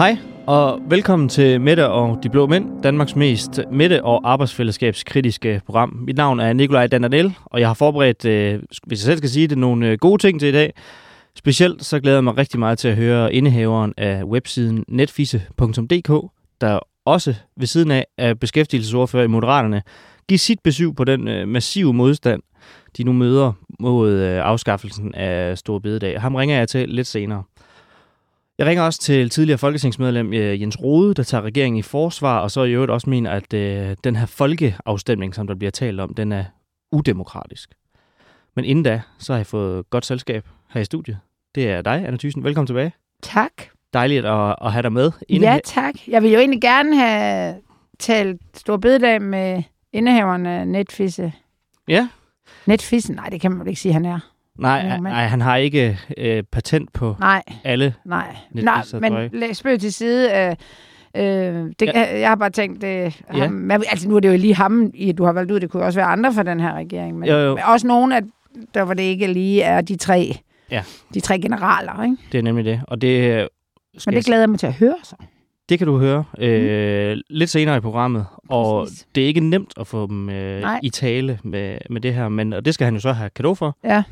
Hej, og velkommen til Mette og de Blå Mænd, Danmarks mest Mette- og arbejdsfællesskabskritiske program. Mit navn er Nikolaj Danadel, og jeg har forberedt, øh, hvis jeg selv skal sige det, nogle øh, gode ting til i dag. Specielt så glæder jeg mig rigtig meget til at høre indehaveren af websiden netfise.dk, der også ved siden af er beskæftigelsesordfører i Moderaterne, give sit besøg på den øh, massive modstand, de nu møder mod øh, afskaffelsen af Store Bededag. Ham ringer jeg til lidt senere. Jeg ringer også til tidligere folketingsmedlem øh, Jens Rode, der tager regeringen i forsvar, og så i øvrigt også mener, at øh, den her folkeafstemning, som der bliver talt om, den er udemokratisk. Men inden da, så har jeg fået godt selskab her i studiet. Det er dig, Anna Thyssen. Velkommen tilbage. Tak. Dejligt at, at have dig med. Ja, tak. Jeg vil jo egentlig gerne have talt stor bededag med indehaveren af Netfisse. Ja. Netfisse? Nej, det kan man vel ikke sige, han er. Nej, Ja, men- nej han har ikke øh, patent på Nej, alle. nej. Nej, men læ- spøg til side. Øh, øh, det, Ja. ja. Jeg har bare tænkt, det, Ja. ham, men, altså nu er det jo lige ham, du har valgt ud. Det kunne også være andre fra den her regering. Men, Jo, jo. men også nogen, af, der hvor det ikke lige er de tre, Ja. de tre generaler. Ikke? Det er nemlig det. Og det, øh, Men det glæder jeg mig til at høre så. Det kan du høre øh, lidt senere i programmet, og Præcis. det er ikke nemt at få dem øh, Nej. i tale med, med det her, men og det skal han jo så have kado for. Ja.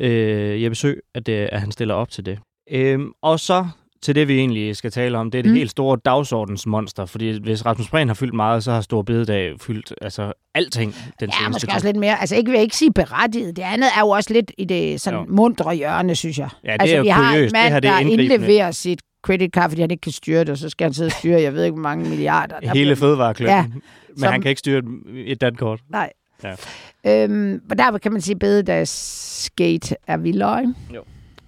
Øh, jeg besøg, at, det, at han stiller op til det. Øhm, og så til det, vi egentlig skal tale om, det er det mm. Helt store dagsordensmonster, fordi hvis Rasmus Prehn har fyldt meget, så har Stor Bededag fyldt altså alting den Ja, måske tid. også lidt mere. Altså, ikke vil jeg ikke sige berettiget. Det andet er jo også lidt i det sådan Jo. mundre hjørne, synes jeg. Ja, det altså, er jo vi har en kuriøst. Det mand, her, det er der indleverer sit credit card, fordi han ikke kan styre det, og så skal han sidde og styre, jeg ved ikke, hvor mange milliarder. Der Hele bliver- fødevareklønnen. Ja, men som- han kan ikke styre et, et dankort. Nej. Ja. Øhm, og der kan man sige, at skate er vildere, ikke?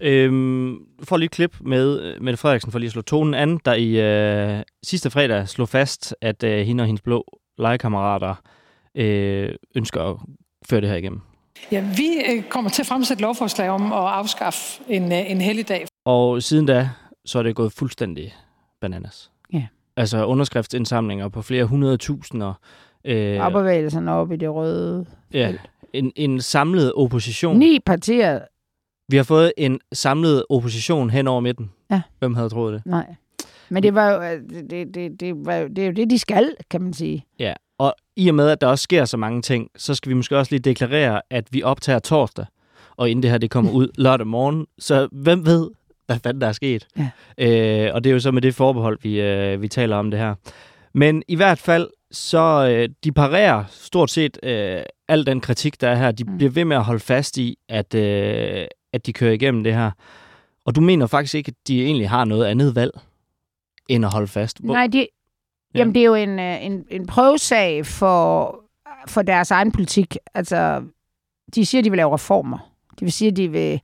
Øhm, du får lige et klip med øh, Mette Frederiksen for lige at slå tonen an, der i øh, sidste fredag slog fast, at øh, hende og hendes blå legekammerater øh, ønsker at føre det her igennem. Ja, vi øh, kommer til at fremsætte lovforslag om at afskaffe en, øh, en helligdag. Og siden da, så er det gået fuldstændig bananas. Ja. Altså underskriftsindsamlinger på flere hundrede tusinder. Øh, Opbevægelsen op i det røde. ja, en, en samlet opposition. Ni partier. Vi har fået en samlet opposition hen over midten. Ja. Hvem havde troet det? Nej. Men det var jo, øh, det, det, det, var jo, det er jo det, de skal, kan man sige. Ja, og i og med, at der også sker så mange ting, så skal vi måske også lige deklarere, at vi optager torsdag, og inden det her det kommer ud lørdag morgen. Så hvem ved, hvad fanden der er sket? Ja. Øh, og det er jo så med det forbehold, vi, øh, vi taler om det her. Men i hvert fald, så øh, de parerer stort set øh, al den kritik, der er her. De Mm. bliver ved med at holde fast i, at, øh, at de kører igennem det her. Og du mener faktisk ikke, at de egentlig har noget andet valg, end at holde fast? Hvor- Nej, de, Ja. jamen det er jo en, øh, en, en prøvesag for, for deres egen politik. Altså, de siger, de vil lave reformer. De vil sige, at de vil...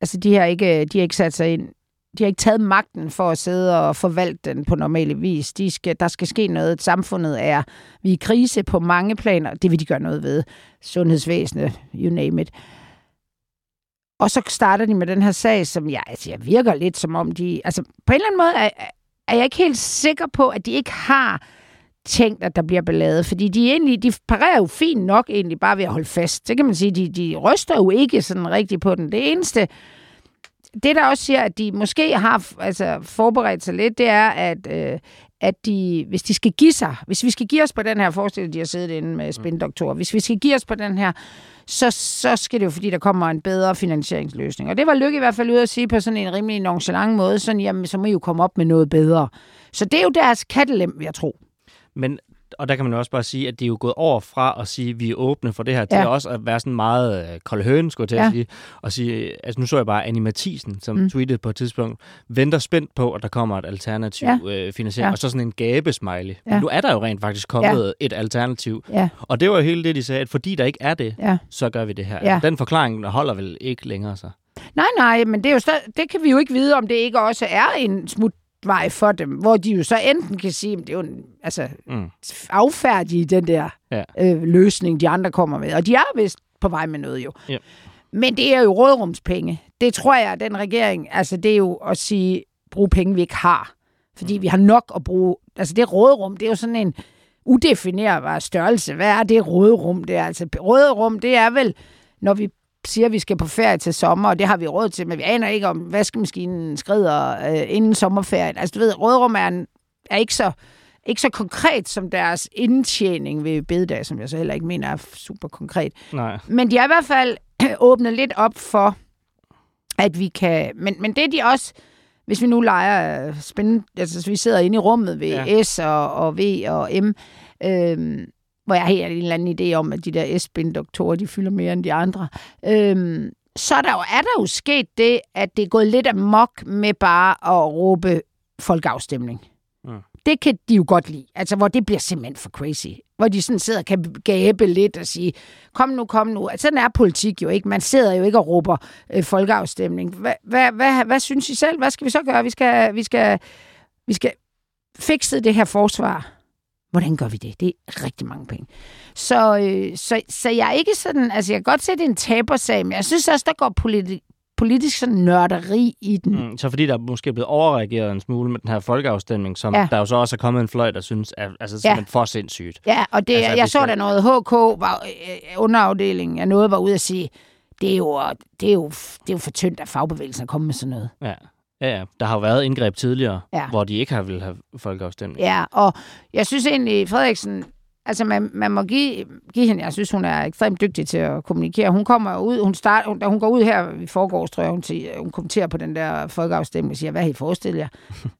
Altså, de har ikke, de har ikke sat sig ind. De har ikke taget magten for at sidde og forvalte den på normale vis. De skal, der skal ske noget. Samfundet er... Vi er i krise på mange planer. Det vil de gøre noget ved. Sundhedsvæsenet, you name it. Og så starter de med den her sag, som jeg, altså, jeg virker lidt som om de... Altså, på en eller anden måde er, er jeg ikke helt sikker på, at de ikke har tænkt, at der bliver ballade. Fordi de, egentlig, de parerer jo fint nok egentlig bare ved at holde fast. Det kan man sige, de, de ryster jo ikke sådan rigtigt på den. Det eneste, det der også siger, at de måske har altså, forberedt sig lidt, det er, at, øh, at de, hvis de skal give sig, hvis vi skal give os på den her forestilling, de har siddet inde med spindoktorer, hvis vi skal give os på den her, så, så skal det jo, fordi der kommer en bedre finansieringsløsning. Og det var Lykke i hvert fald ude at sige på sådan en rimelig nonchalant måde, sådan, jamen, så må I jo komme op med noget bedre. Så det er jo deres kattelem, jeg tro. Men, og der kan man jo også bare sige, at de er jo gået over fra at sige, at vi er åbne for det her, til Ja. også at være sådan meget øh, kold høne, skulle jeg til at Ja. sige. Og sige, altså nu så jeg bare Annie Mathisen, som mm. Tweetede på et tidspunkt, venter spændt på, at der kommer et alternativ ja. øh, finansiering, Ja. og så sådan en gabesmiley. Ja. Ja. Nu er der jo rent faktisk kommet ja. et alternativ. Ja, Og det var jo hele det, de sagde, at fordi der ikke er det, ja. så gør vi det her. Ja. Altså, den forklaring holder vel ikke længere så. Nej, nej, men det, er jo stadig, det kan vi jo ikke vide, om det ikke også er en smutvej for dem, hvor de jo så enten kan sige, at det er jo en, altså, Mm. affærdige den der Ja. øh, løsning, de andre kommer med. Og de er vist på vej med noget jo. Ja. Men det er jo rådrumspenge. Det tror jeg, den regering, altså det er jo at sige, brug penge, vi ikke har. Fordi vi har nok at bruge. Altså det rådrum, det er jo sådan en udefinerbar størrelse. Hvad er det rådrum? Det er altså rådrum, det er vel, når vi siger, at vi skal på ferie til sommer, og det har vi råd til, men vi aner ikke, om vaskemaskinen skrider øh, inden sommerferien. Altså, du ved, rådrum er, en, er ikke, så, ikke så konkret som deres indtjening ved bededag, som jeg så heller ikke mener er super konkret. Nej. Men de har i hvert fald åbnet lidt op for, at vi kan... Men, men det er de også... Hvis vi nu leger øh, spændende... Altså, så vi sidder inde i rummet ved ja. S og, og V og M, øhm, hvor jeg har en eller anden idé om, at de der S-doktorer, de fylder mere end de andre. Øhm, så er der, jo, er der jo sket det, at det er gået lidt amok med bare at råbe folkeafstemning. Mm. Det kan de jo godt lide. Altså, hvor det bliver simpelthen for crazy. Hvor de sådan sidder og kan gabe lidt og sige, kom nu, kom nu. Altså, sådan er politik jo ikke. Man sidder jo ikke og råber øh, folkeafstemning. Hvad, hvad, hvad, hvad synes I selv? Hvad skal vi så gøre? Vi skal, vi skal, vi skal fikse det her forsvar. Hvordan gør vi det? Det er rigtig mange penge. Så, øh, så, så jeg er ikke sådan... Altså, jeg kan godt se, at det er en tabersag, men jeg synes også, der går politi- politisk sådan nørderi i den. Mm, så fordi der er måske blevet overreageret en smule med den her folkeafstemning, som ja. der jo så også er kommet en fløj, der synes er altså, simpelthen ja. for sindssygt. Ja, og det, altså, jeg så skal... der noget, HK var øh, underafdelingen af noget, var ude at sige, det er jo, det er jo, det er jo for tyndt, at fagbevægelsen er kommet med sådan noget. Ja. Ja, ja. Der har jo været indgreb tidligere, ja. hvor de ikke har ville have folkeafstemning. Ja, og jeg synes egentlig, Frederiksen, altså man, man må give, give hende, jeg synes, hun er ekstremt dygtig til at kommunikere. Hun kommer ud, hun start, hun, da hun går ud her i forgårs, tror jeg, hun, til, hun kommenterer på den der folkeafstemning og siger, hvad har I forestillet jer?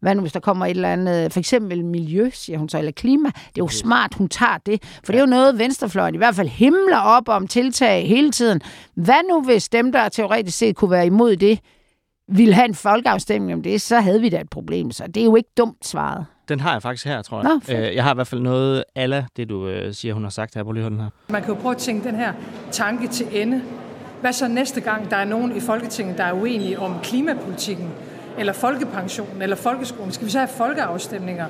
Hvad nu, hvis der kommer et eller andet, for eksempel miljø, siger hun så, eller klima. Det er jo smart, hun tager det, for det er jo noget, venstrefløjen i hvert fald himler op om tiltag hele tiden. Hvad nu, hvis dem, der teoretisk set kunne være imod det, ville have en folkeafstemning om det, så havde vi da et problem. Så det er jo ikke dumt svaret. Den har jeg faktisk her, tror jeg. Nå, øh, jeg har i hvert fald noget ala det, du øh, siger, hun har sagt her. på lige den her. Man kan jo prøve at tænke den her tanke til ende. Hvad så næste gang, der er nogen i Folketinget, der er uenige om klimapolitikken, eller folkepensionen, eller folkeskolen? Skal vi så have folkeafstemninger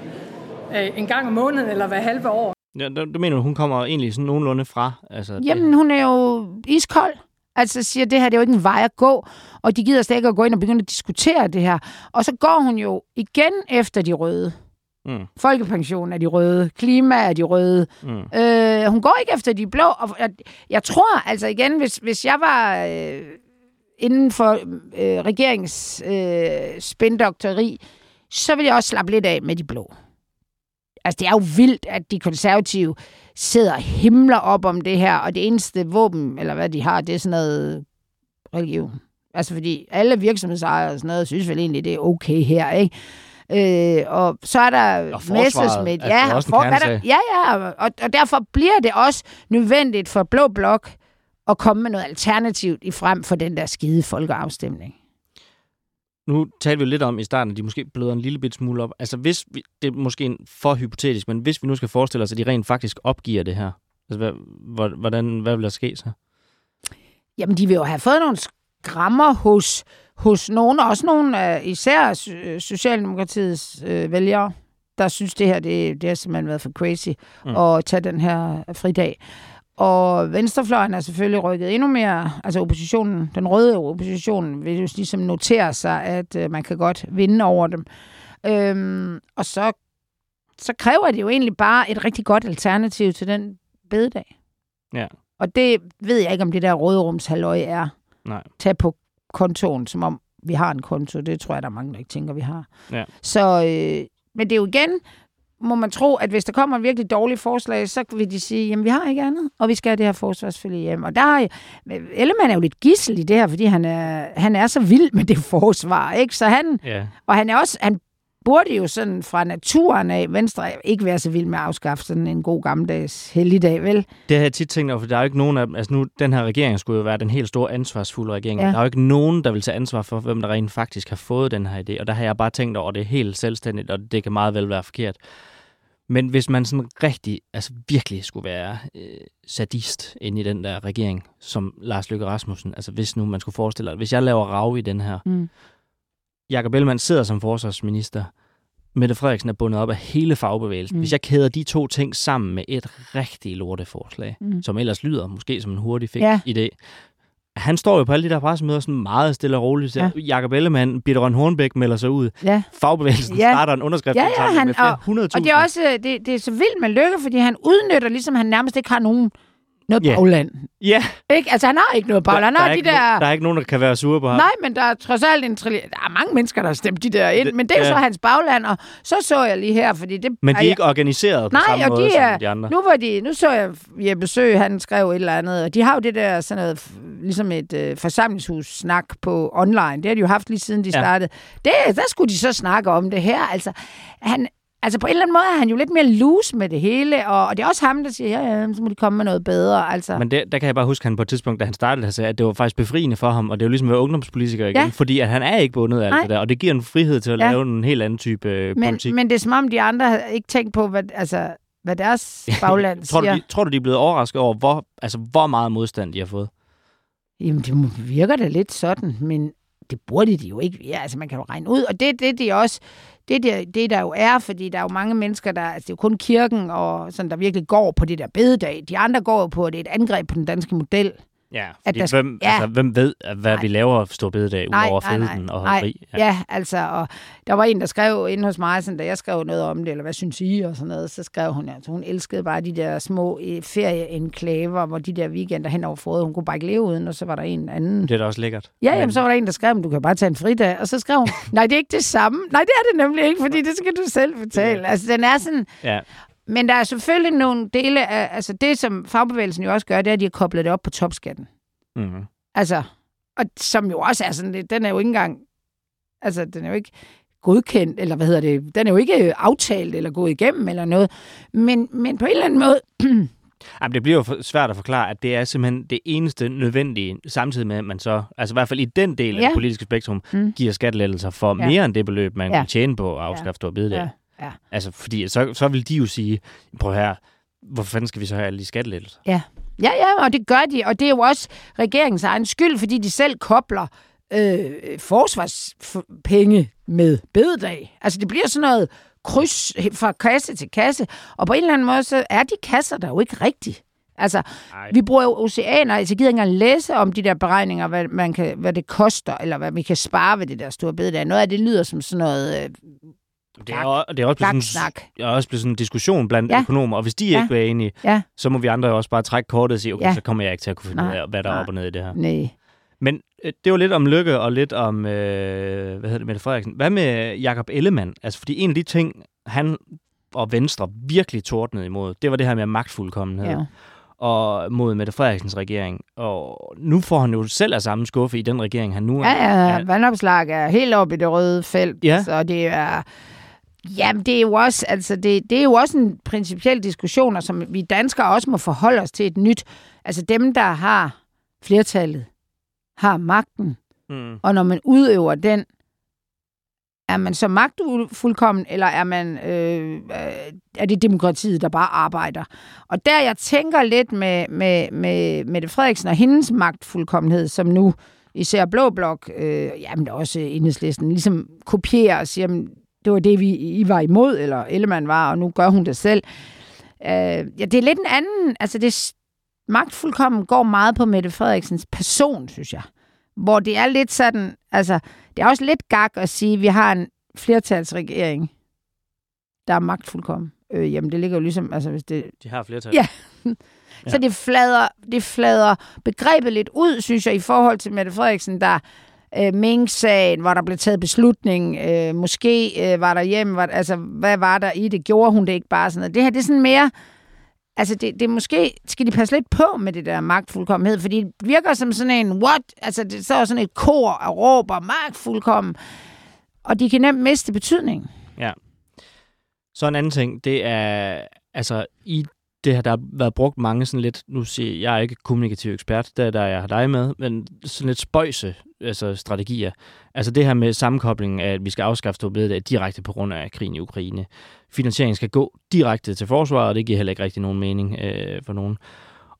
øh, en gang om måneden, eller hver halve år? Ja, du mener, hun kommer egentlig sådan nogenlunde fra? Altså, Jamen, hun er jo iskold. Altså siger, det her det er jo ikke en vej at gå, og de gider slet ikke at gå ind og begynde at diskutere det her. Og så går hun jo igen efter de røde. Mm. Folkepension er de røde, klima er de røde. Mm. Øh, hun går ikke efter de blå. Og jeg, jeg tror altså igen, hvis, hvis jeg var øh, inden for øh, regeringens øh, spændokteri, så vil jeg også slappe lidt af med de blå. Altså, det er jo vildt, at de konservative sidder og himler op om det her, og det eneste våben, eller hvad de har, det er sådan noget religion. Altså, fordi alle virksomhedsejere og sådan noget, synes vel egentlig, det er okay her, ikke? Øh, og så er der Messersmith. Ja, for, der, ja, ja, og, og derfor bliver det også nødvendigt for Blå Blok at komme med noget alternativt i frem for den der skide folkeafstemning. Nu talte vi lidt om i starten, at de måske bløder en lille bit smule op. Altså hvis vi, det er måske for hypotetisk, men hvis vi nu skal forestille os, at de rent faktisk opgiver det her, altså hvad, hvordan, hvad vil der ske så? Jamen, de vil jo have fået nogle skrammer hos, hos nogen, også nogle, uh, især Socialdemokratiets uh, vælgere, der synes, det her det, det har simpelthen været for crazy mm. at tage den her fridag. Og venstrefløjen er selvfølgelig rykket endnu mere, altså oppositionen, den røde opposition, vil jo ligesom notere sig, at øh, man kan godt vinde over dem. Øhm, og så, så kræver det jo egentlig bare et rigtig godt alternativ til den bededag. Ja. Og det ved jeg ikke, om det der råderumshalløj er. Nej. Tag på kontoen, som om vi har en konto. Det tror jeg, der er mange, der ikke tænker, vi har. Ja. Så, øh, men det er jo igen, må man tro, at hvis der kommer en virkelig dårlig forslag, så vil de sige, jamen vi har ikke andet, og vi skal have det her forsvarsfølge hjem. Og der er, Ellemann er jo lidt gissel i det her, fordi han er, han er så vild med det forsvar, ikke? Så han, ja. og han er også, han burde jo sådan fra naturen af, Venstre ikke være så vild med at afskaffe sådan en god gammeldags helligdag, vel? Det har jeg tit tænkt over, for der er jo ikke nogen af altså nu, den her regering skulle jo være den helt store ansvarsfulde regering. Ja. Der er jo ikke nogen, der vil tage ansvar for, hvem der rent faktisk har fået den her idé, og der har jeg bare tænkt over, det er helt selvstændigt, og det kan meget vel være forkert. Men hvis man sådan rigtig, altså virkelig skulle være øh, sadist ind i den der regering, som Lars Løkke Rasmussen, altså hvis nu man skulle forestille sig, hvis jeg laver rav i den her, mm. Jakob Ellemann sidder som forsvarsminister, Mette Frederiksen er bundet op af hele fagbevægelsen. Mm. Hvis jeg kæder de to ting sammen med et rigtig lorteforslag, mm. som ellers lyder måske som en hurtig fik ja. idé, han står jo på alle de der pressemøder sådan meget stille og roligt. Ja. Jakob Ellemann, Birte Røn Hornbæk melder sig ud. Ja. Fagbevægelsen ja. starter en underskrift ja, ja, han, med flere og, og det er også det, det er så vildt med Lykke, fordi han udnytter, ligesom han nærmest ikke har nogen noget Ja. bagland. Ja, Ikke? Altså, han har ikke noget bagland. Han der, har er de ikke, der... der er ikke nogen, der kan være sure på ham. Nej, men der er trods alt en trillion... Der er mange mennesker, der har stemt de der ind, Det- men det er jo ja. så hans bagland, og så så jeg lige her, fordi det... Men de er ikke organiseret på Nej, samme og måde de er, som de andre. nu var de, nu så jeg Jeppe Sø, han skrev et eller andet, og de har jo det der sådan noget, ligesom et øh, forsamlingshus-snak på online. Det har de jo haft lige siden de Ja. startede. Det, der skulle de så snakke om det her. Altså, han, altså på en eller anden måde er han jo lidt mere loose med det hele, og, og det er også ham, der siger, ja, ja, så må de komme med noget bedre. Altså. Men det, der kan jeg bare huske, at han på et tidspunkt, da han startede, han sagde, at det var faktisk befriende for ham, og det er jo ligesom at være ungdomspolitiker igen, Ja. fordi at han er ikke bundet af alt Nej. det der, og det giver en frihed til at Ja. lave en helt anden type øh, men, politik. men det er som om, de andre har ikke tænkt på, hvad, altså, hvad deres bagland tror, du, siger. de, tror du, de er blevet overrasket over, hvor, altså, hvor meget modstand de har fået? Jamen, det virker da lidt sådan, men det burde de jo ikke. Ja, altså, man kan jo regne ud, og det det, de også, det, det, det der jo er, fordi der er jo mange mennesker, der, altså det er jo kun kirken, og sådan, der virkelig går på det der bededag. De andre går jo på, at det er et angreb på den danske model. Ja, At der hvem, ja. altså, hvem ved, at hvad Nej. vi laver stor bededag, udover freden og Nej, fri? Ja. ja, altså, og der var en, der skrev inde hos mig, sådan, da jeg skrev noget om det, eller hvad synes I, og sådan noget, så skrev hun, altså, hun elskede bare de der små eh, ferieenklaver, hvor de der weekender hen over foråret, hun kunne bare ikke leve uden, og så var der en anden, Det er da også lækkert. Ja, Men- jamen, så var der en, der skrev, du kan bare tage en fridag. Og så skrev hun, nej, det er ikke det samme. Nej, det er det nemlig ikke, fordi det skal du selv betale. Altså, den er sådan... Ja, Men der er selvfølgelig nogle dele af... Altså, det, som fagbevægelsen jo også gør, det er, at de har koblet det op på topskatten. mm. Altså, og som jo også er sådan lidt... Den er jo ikke engang... Altså, den er jo ikke godkendt, eller hvad hedder det? Den er jo ikke aftalt eller gået igennem eller noget. Men, men på en eller anden måde... Jamen, det bliver jo svært at forklare, at det er simpelthen det eneste nødvendige, samtidig med, at man så, altså i hvert fald i den del af Ja. det politiske spektrum, Mm. giver skattelettelser for Ja. mere end det beløb, man Ja. kan tjene på at afskaffe stor bededag. Ja, ja. Altså, fordi så, så vil de jo sige, prøv her, hvor fanden skal vi så have alle de skattelettelser? Ja, ja, og det gør de, og det er jo også regeringens egen skyld, fordi de selv kobler øh, forsvarspenge med bededag. Altså det bliver sådan noget kryds fra kasse til kasse, og på en eller anden måde, så er de kasser der jo ikke rigtigt. Altså, Ej. vi bruger jo oceaner, altså jeg gider ikke engang læse om de der beregninger, hvad, man kan, hvad det koster, eller hvad vi kan spare ved det der store bededag. Noget af det lyder som sådan noget øh, Det er, også, det er også blevet sådan, snak. det er også blevet sådan en diskussion blandt Ja. økonomer, og hvis de Ja. ikke er enige, Ja, så må vi andre jo også bare trække kortet og sige, okay, Ja. så kommer jeg ikke til at kunne finde ud af, hvad der er Nej. op og ned i det her. nej. Men øh, det var lidt om Lykke og lidt om, øh, hvad hedder det, Mette Frederiksen. Hvad med Jakob Ellemann? Altså, fordi en af de ting, han og Venstre virkelig tordnede imod, det var det her med magtfuldkommenhed. Ja. og mod Mette Frederiksens regering. Og nu får han jo selv af samme skuffe i den regering, han nu er. Ja, ja, vandopslag er helt oppe i det røde felt, Ja. så det er... Jamen, det er jo også, altså, det, det er jo også en principiel diskussion, og som vi danskere også må forholde os til et nyt. Altså dem, der har flertallet, har magten, Mm. og når man udøver den, er man så magtfuldkommen, eller er man øh, øh, er det demokratiet, der bare arbejder? Og der jeg tænker lidt med, med, med Mette Frederiksen og hendes magtfuldkommenhed, som nu især Blå Blok, øh, jamen også enhedslisten, ligesom kopierer og siger, jamen, det var det, vi, I var imod, eller Ellemann var, og nu gør hun det selv. Øh, ja, det er lidt en anden, altså det magtfuldkommen går meget på Mette Frederiksens person, synes jeg. Hvor det er lidt sådan, altså, det er også lidt gak at sige, at vi har en flertalsregering, der er magtfuldkommen. Øh, jamen, det ligger jo ligesom, altså hvis det, De har flertal. Ja. så det flader, det flader begrebet lidt ud, synes jeg, i forhold til Mette Frederiksen, der øh, Mink-sagen, hvor der blev taget beslutning, øh, måske øh, var der hjem, var, altså hvad var der i det, gjorde hun det ikke bare sådan noget. Det her, det er sådan mere, altså det, det er måske, skal de passe lidt på med det der magtfuldkommenhed, fordi det virker som sådan en, what, altså det står sådan et kor af råber, magtfuldkommen, og de kan nemt miste betydning. Ja. Så en anden ting, det er, altså i det her, der har været brugt mange sådan lidt, nu siger jeg, jeg er ikke kommunikativ ekspert, der, der jeg har dig med, men sådan lidt spøjse altså strategier. Altså det her med sammenkoblingen af, at vi skal afskaffe store bededag direkte på grund af krigen i Ukraine. Finansieringen skal gå direkte til forsvaret, og det giver heller ikke rigtig nogen mening øh, for nogen.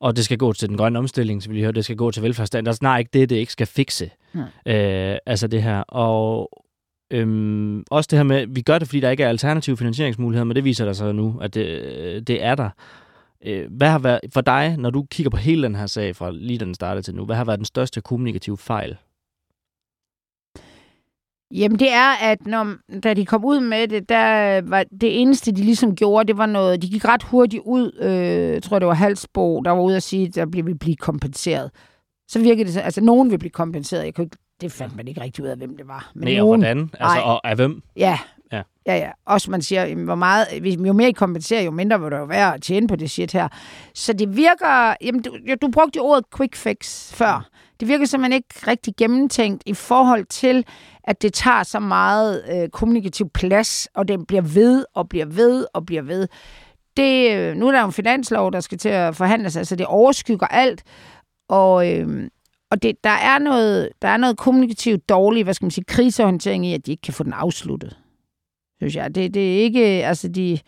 Og det skal gå til den grønne omstilling, så vi høre, det skal gå til velfærdsstand. Der er snart ikke det, det ikke skal fikse. Mm. Øh, altså det her. Og øhm, også det her med, vi gør det, fordi der ikke er alternative finansieringsmuligheder, men det viser der så nu, at det, det er der. Øh, Hvad har været for dig, når du kigger på hele den her sag fra lige da den startede til nu, hvad har været den største kommunikative fejl? Jamen det er, at når, da de kom ud med det, der var det eneste, de ligesom gjorde, det var noget, de gik ret hurtigt ud, øh, jeg tror det var Halsbo, der var ude at sige, at der ville blive kompenseret. Så virkede det, så, altså nogen vil blive kompenseret, jeg kunne ikke, det fandt man ikke rigtig ud af, hvem det var. Men Nej, og hvordan? Altså, Ej. og af hvem? Ja, Ja. Ja. Også man siger, hvor meget, jo mere I kompenserer, jo mindre vil der jo være at tjene på det shit her. Så det virker, jamen du, du brugte jo ordet quick fix før. Det virker simpelthen ikke rigtig gennemtænkt i forhold til, at det tager så meget øh, kommunikativ plads, og det bliver ved og bliver ved og bliver ved. Det, øh, nu er der jo en finanslov, der skal til at forhandles, altså det overskygger alt, og, øh, og det, der, er noget, der er noget kommunikativt dårligt, hvad skal man sige, krisehåndtering i, at de ikke kan få den afsluttet synes jeg. Det, det er ikke, altså de...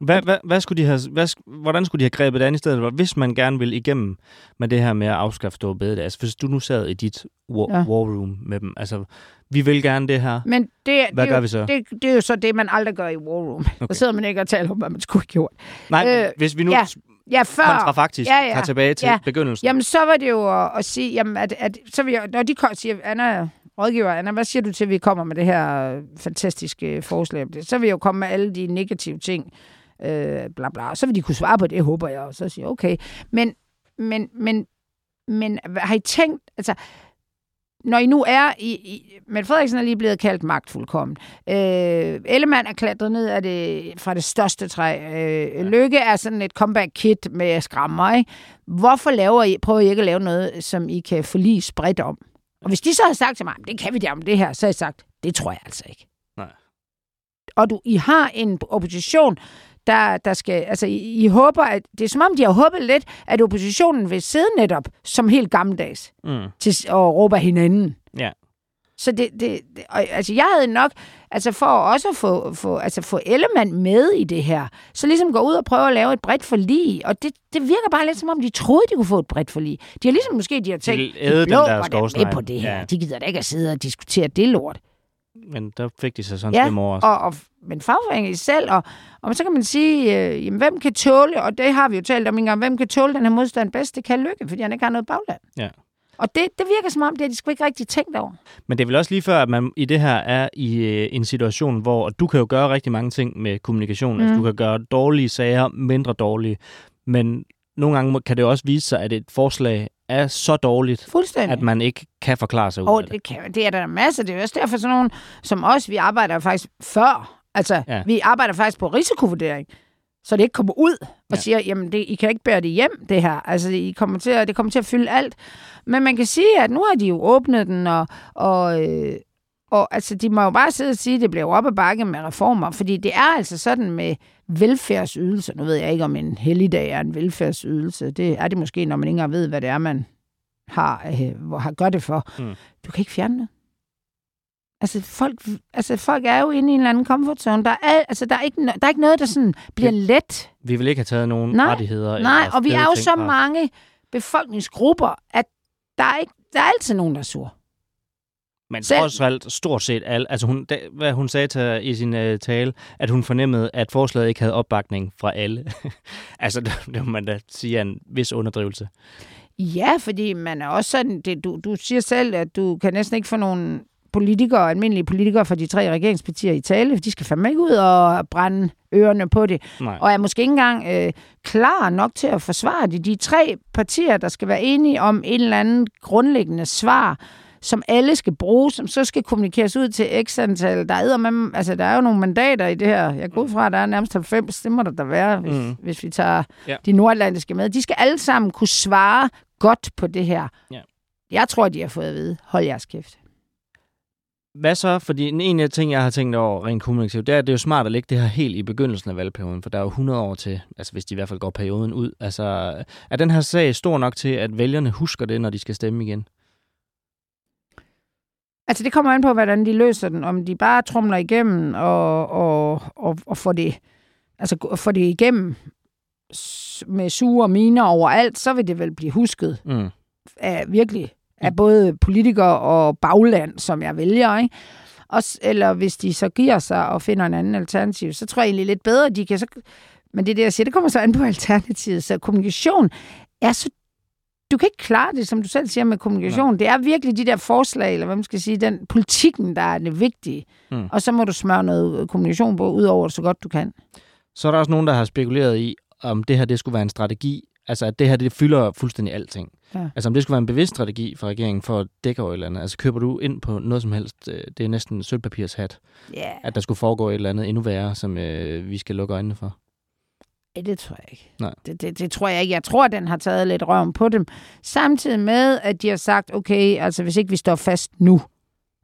Hvad, hvad, hvad skulle de have, hvad, hvordan skulle de have grebet det an i stedet, hvis man gerne vil igennem med det her med at afskaffe store bededag? Altså, hvis du nu sad i dit war, ja. war room med dem, altså, vi vil gerne det her. Men det, hvad det, gør vi så? Det, det er jo så det, man aldrig gør i war room. Okay. Der sidder man ikke og taler om, hvad man skulle have gjort. Nej, øh, hvis vi nu ja, ja, før, kontrafaktisk ja, ja, tager tilbage til ja, begyndelsen. Jamen, så var det jo at, at sige, jamen, at, at så vil jeg, når de siger, Anna, rådgiver, Anna, hvad siger du til, at vi kommer med det her fantastiske forslag? Så vil jeg jo komme med alle de negative ting, øh, bla bla. Så vil de kunne svare på det, håber jeg. Og så siger okay. Men, men, men, men har I tænkt, altså, når I nu er i... i men Frederiksen er lige blevet kaldt magtfuldkommen. Øh, Ellemann er klatret ned af det, fra det største træ. Øh, Lykke er sådan et comeback-kit med skrammer. Ikke? Hvorfor laver I, prøver I ikke at lave noget, som I kan forlige spredt om? Og hvis de så havde sagt til mig, det kan vi der om det her, så har jeg sagt, det tror jeg altså ikke. Nej. Og du, I har en opposition, der, der skal, altså I, I håber, at, det er som om, de har håbet lidt, at oppositionen vil sidde netop som helt gammeldags mm. til at råbe hinanden. Ja. Så det, det, det og, altså jeg havde nok, altså for også at få, få, altså få Ellemann med i det her, så ligesom gå ud og prøve at lave et bredt forlig, og det, det virker bare lidt som om, de troede, de kunne få et bredt forlig. De har ligesom måske, de har tænkt, de, de blå var med på det her, ja. de gider da ikke at sidde og diskutere det lort. Men der fik de så sådan ja, år også. Og, og, men fagforeningen selv, og, og så kan man sige, øh, jamen, hvem kan tåle, og det har vi jo talt om en gang, hvem kan tåle den her modstand bedst, det kan lykke, fordi han ikke har noget bagland. Ja. Og det, det virker som om, det er de sgu ikke rigtig tænkt over. Men det er vel også lige før, at man i det her er i øh, en situation, hvor du kan jo gøre rigtig mange ting med kommunikation. Mm. Altså, du kan gøre dårlige sager mindre dårlige. Men nogle gange kan det også vise sig, at et forslag er så dårligt, at man ikke kan forklare sig ud oh, af det. det. Kan, det er der masser. Det er også derfor sådan nogen som os, vi arbejder faktisk før. Altså, ja. vi arbejder faktisk på risikovurdering så det ikke kommer ud og ja. siger, jamen det, I kan ikke bære det hjem, det her. Altså, I kommer til at, det kommer til at fylde alt. Men man kan sige, at nu har de jo åbnet den, og, og, øh, og altså, de må jo bare sidde og sige, at det bliver op ad bakke med reformer, fordi det er altså sådan med velfærdsydelser. Nu ved jeg ikke, om en helligdag er en velfærdsydelse. Det er det måske, når man ikke engang ved, hvad det er, man har, øh, har gør det for. Mm. Du kan ikke fjerne det. Altså folk, altså, folk er jo inde i en eller anden comfort zone. Der er, altså, der er, ikke, der er ikke noget, der sådan bliver vi, let. Vi vil ikke have taget nogen nej, rettigheder. Nej, og vi er jo så fra. mange befolkningsgrupper, at der er, ikke, der er altid nogen, der er sur. Men Selv... trods alt stort set alle, altså hun, da, hvad hun sagde til, i sin uh, tale, at hun fornemmede, at forslaget ikke havde opbakning fra alle. altså det, det må man da sige er en vis underdrivelse. Ja, fordi man er også sådan, det, du, du siger selv, at du kan næsten ikke få nogen politikere, almindelige politikere fra de tre regeringspartier i tale. De skal fandme ikke ud og brænde ørerne på det. Nej. Og er måske ikke engang øh, klar nok til at forsvare det. De tre partier, der skal være enige om en eller anden grundlæggende svar, som alle skal bruge, som så skal kommunikeres ud til x antal. Der er, med, altså, der er jo nogle mandater i det her. Jeg går ud fra, at der er nærmest 90 stemmer, der der være, hvis, mm. hvis vi tager ja. de nordatlantiske med. De skal alle sammen kunne svare godt på det her. Ja. Jeg tror, de har fået at vide, hold jeres kæft. Hvad så? Fordi en af de ting, jeg har tænkt over rent kommunikativt, det er, at det er jo smart at lægge det her helt i begyndelsen af valgperioden, for der er jo 100 år til, altså hvis de i hvert fald går perioden ud. Altså, er den her sag stor nok til, at vælgerne husker det, når de skal stemme igen? Altså, det kommer an på, hvordan de løser den. Om de bare trumler igennem og, og, og, og får, det, altså, får det igennem med sure miner overalt, så vil det vel blive husket mm. af virkelig af både politikere og bagland, som jeg vælger, ikke? Også, eller hvis de så giver sig og finder en anden alternativ, så tror jeg egentlig lidt bedre, de kan så... Men det er det, jeg siger, det kommer så an på alternativet. Så kommunikation er så du kan ikke klare det, som du selv siger, med kommunikation. Nej. Det er virkelig de der forslag, eller hvad man skal sige, den politikken, der er det vigtige. Mm. Og så må du smøre noget kommunikation på, ud over det så godt du kan. Så er der også nogen, der har spekuleret i, om det her det skulle være en strategi. Altså, at det her det fylder fuldstændig alting. Ja. Altså, om det skulle være en bevidst strategi for regeringen for at dække over et eller andet. Altså, køber du ind på noget som helst, øh, det er næsten sølvpapirshat, yeah. at der skulle foregå et eller andet endnu værre, som øh, vi skal lukke øjnene for. Nej, det tror jeg ikke. Nej. Det, det, det tror jeg ikke. Jeg tror, at den har taget lidt røven på dem. Samtidig med, at de har sagt, okay, altså hvis ikke vi står fast nu,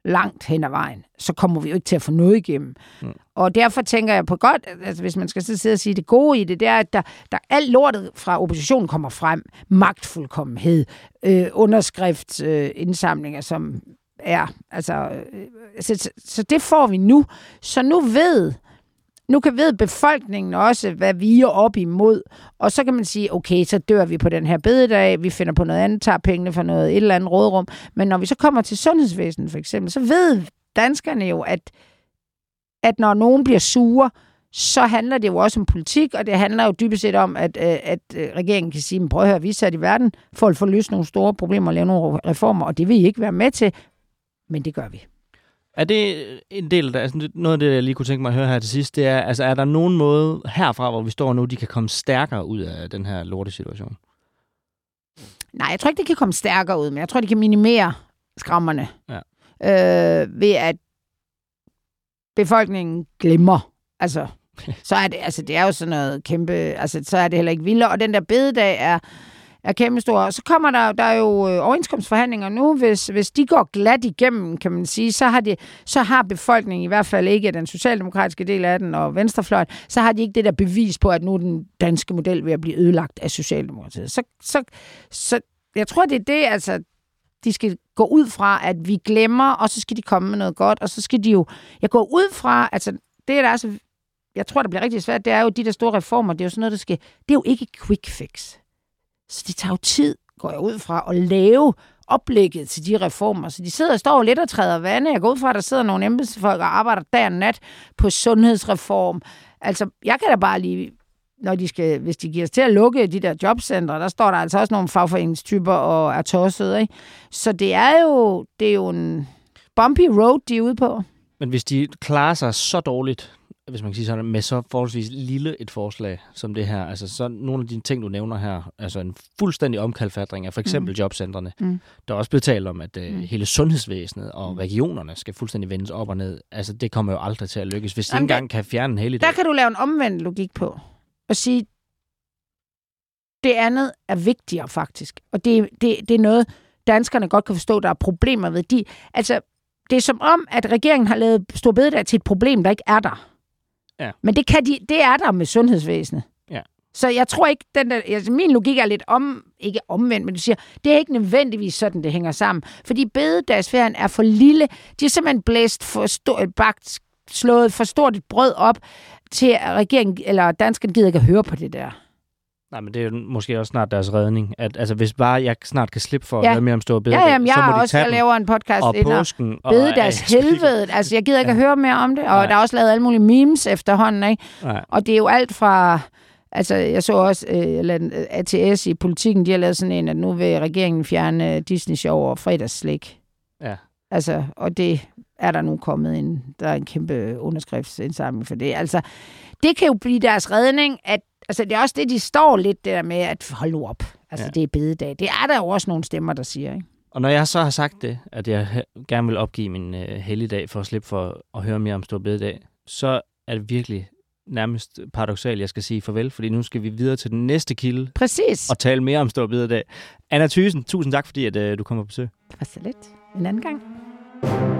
langt hen ad vejen, så kommer vi jo ikke til at få noget igennem. Mm. Og derfor tænker jeg på godt, altså hvis man skal sidde og sige det gode i det, det er, at der, der alt lortet fra oppositionen kommer frem. Magtfuldkommenhed, øh, underskriftsindsamlinger, øh, som er, altså, øh, så, så det får vi nu. Så nu ved nu kan ved befolkningen også, hvad vi er op imod, og så kan man sige, okay, så dør vi på den her bededag, vi finder på noget andet, tager pengene fra noget et eller andet rådrum. Men når vi så kommer til sundhedsvæsenet for eksempel, så ved danskerne jo, at, at når nogen bliver sure, så handler det jo også om politik, og det handler jo dybest set om, at, øh, at øh, regeringen kan sige, prøv at høre, vi er sat i verden for at få løst nogle store problemer og lave nogle reformer, og det vil I ikke være med til, men det gør vi. Er det en del af altså noget af det, jeg lige kunne tænke mig at høre her til sidst, det er, altså er der nogen måde herfra, hvor vi står nu, de kan komme stærkere ud af den her lortesituation? Nej, jeg tror ikke, de kan komme stærkere ud, men jeg tror, de kan minimere skræmmerne. Ja. Øh, ved at befolkningen glemmer. Altså, så er det, altså, det er jo sådan noget kæmpe, altså, så er det heller ikke vildere. Og den der bededag er, er kæmpestor. Så kommer der, der er jo øh, overenskomstforhandlinger nu. Hvis, hvis de går glat igennem, kan man sige, så har, de, så har befolkningen i hvert fald ikke den socialdemokratiske del af den og venstrefløjen, så har de ikke det der bevis på, at nu er den danske model ved at blive ødelagt af Socialdemokratiet. Så, så, så jeg tror, det er det, altså, de skal gå ud fra, at vi glemmer, og så skal de komme med noget godt, og så skal de jo... Jeg går ud fra, altså, det er der altså jeg tror, det bliver rigtig svært, det er jo de der store reformer, det er jo sådan noget, der skal... Det er jo ikke quick fix. Så det tager jo tid, går jeg ud fra, at lave oplægget til de reformer. Så de sidder og står lidt og træder vande. Jeg går ud fra, at der sidder nogle embedsfolk og arbejder dag og nat på sundhedsreform. Altså, jeg kan da bare lige når de skal, hvis de giver os til at lukke de der jobcentre, der står der altså også nogle fagforeningstyper og er tosset, ikke? Så det er jo, det er jo en bumpy road, de er ude på. Men hvis de klarer sig så dårligt, hvis man kan sige sådan, med så forholdsvis lille et forslag som det her, altså så nogle af de ting, du nævner her, altså en fuldstændig omkalfatring af for eksempel mm. jobcentrene. Mm. Der er også blevet talt om, at uh, mm. hele sundhedsvæsenet og mm. regionerne skal fuldstændig vendes op og ned. Altså det kommer jo aldrig til at lykkes, hvis de engang kan fjerne en helligdag. Der kan du lave en omvendt logik på og sige, det andet er vigtigere faktisk. Og det, det, det er noget, danskerne godt kan forstå, der er problemer ved. De, altså, det er som om, at regeringen har lavet stor bededag til et problem, der ikke er der. Ja. Men det, kan de, det er der med sundhedsvæsenet. Ja. Så jeg tror ikke, den der, altså min logik er lidt om, ikke omvendt, men du siger, det er ikke nødvendigvis sådan, det hænger sammen. Fordi bededagsferien er for lille. De er simpelthen blæst for stort, bagt, slået for stort et brød op, til at regeringen, eller danskerne gider ikke at høre på det der. Nej, men det er måske også snart deres redning. At, altså, hvis bare jeg snart kan slippe for ja. at høre mere om store bededag, ja, jamen, jeg så må de også, tage jeg laver en podcast og påsken. Og bededags helvede. Altså, jeg gider ikke ja. at høre mere om det. Og Nej. der er også lavet alle mulige memes efterhånden, ikke? Nej. Og det er jo alt fra... Altså, jeg så også øh, ATS i politikken, de har lavet sådan en, at nu vil regeringen fjerne øh, Disney-show og fredagsslik. Ja. Altså, og det er der nu kommet en, der er en kæmpe underskriftsindsamling for det. Altså, det kan jo blive deres redning, at altså, det er også det, de står lidt der med, at hold nu op. Altså, ja. det er bededag. Det er der jo også nogle stemmer, der siger, ikke? Og når jeg så har sagt det, at jeg gerne vil opgive min uh, helligdag for at slippe for at høre mere om Stor Bededag, så er det virkelig nærmest paradoxalt, jeg skal sige farvel, fordi nu skal vi videre til den næste kilde. Præcis. Og tale mere om Stor Bededag. Anna Thysen, tusind tak, fordi at, uh, du kommer på besøg. Det var så lidt. En anden gang.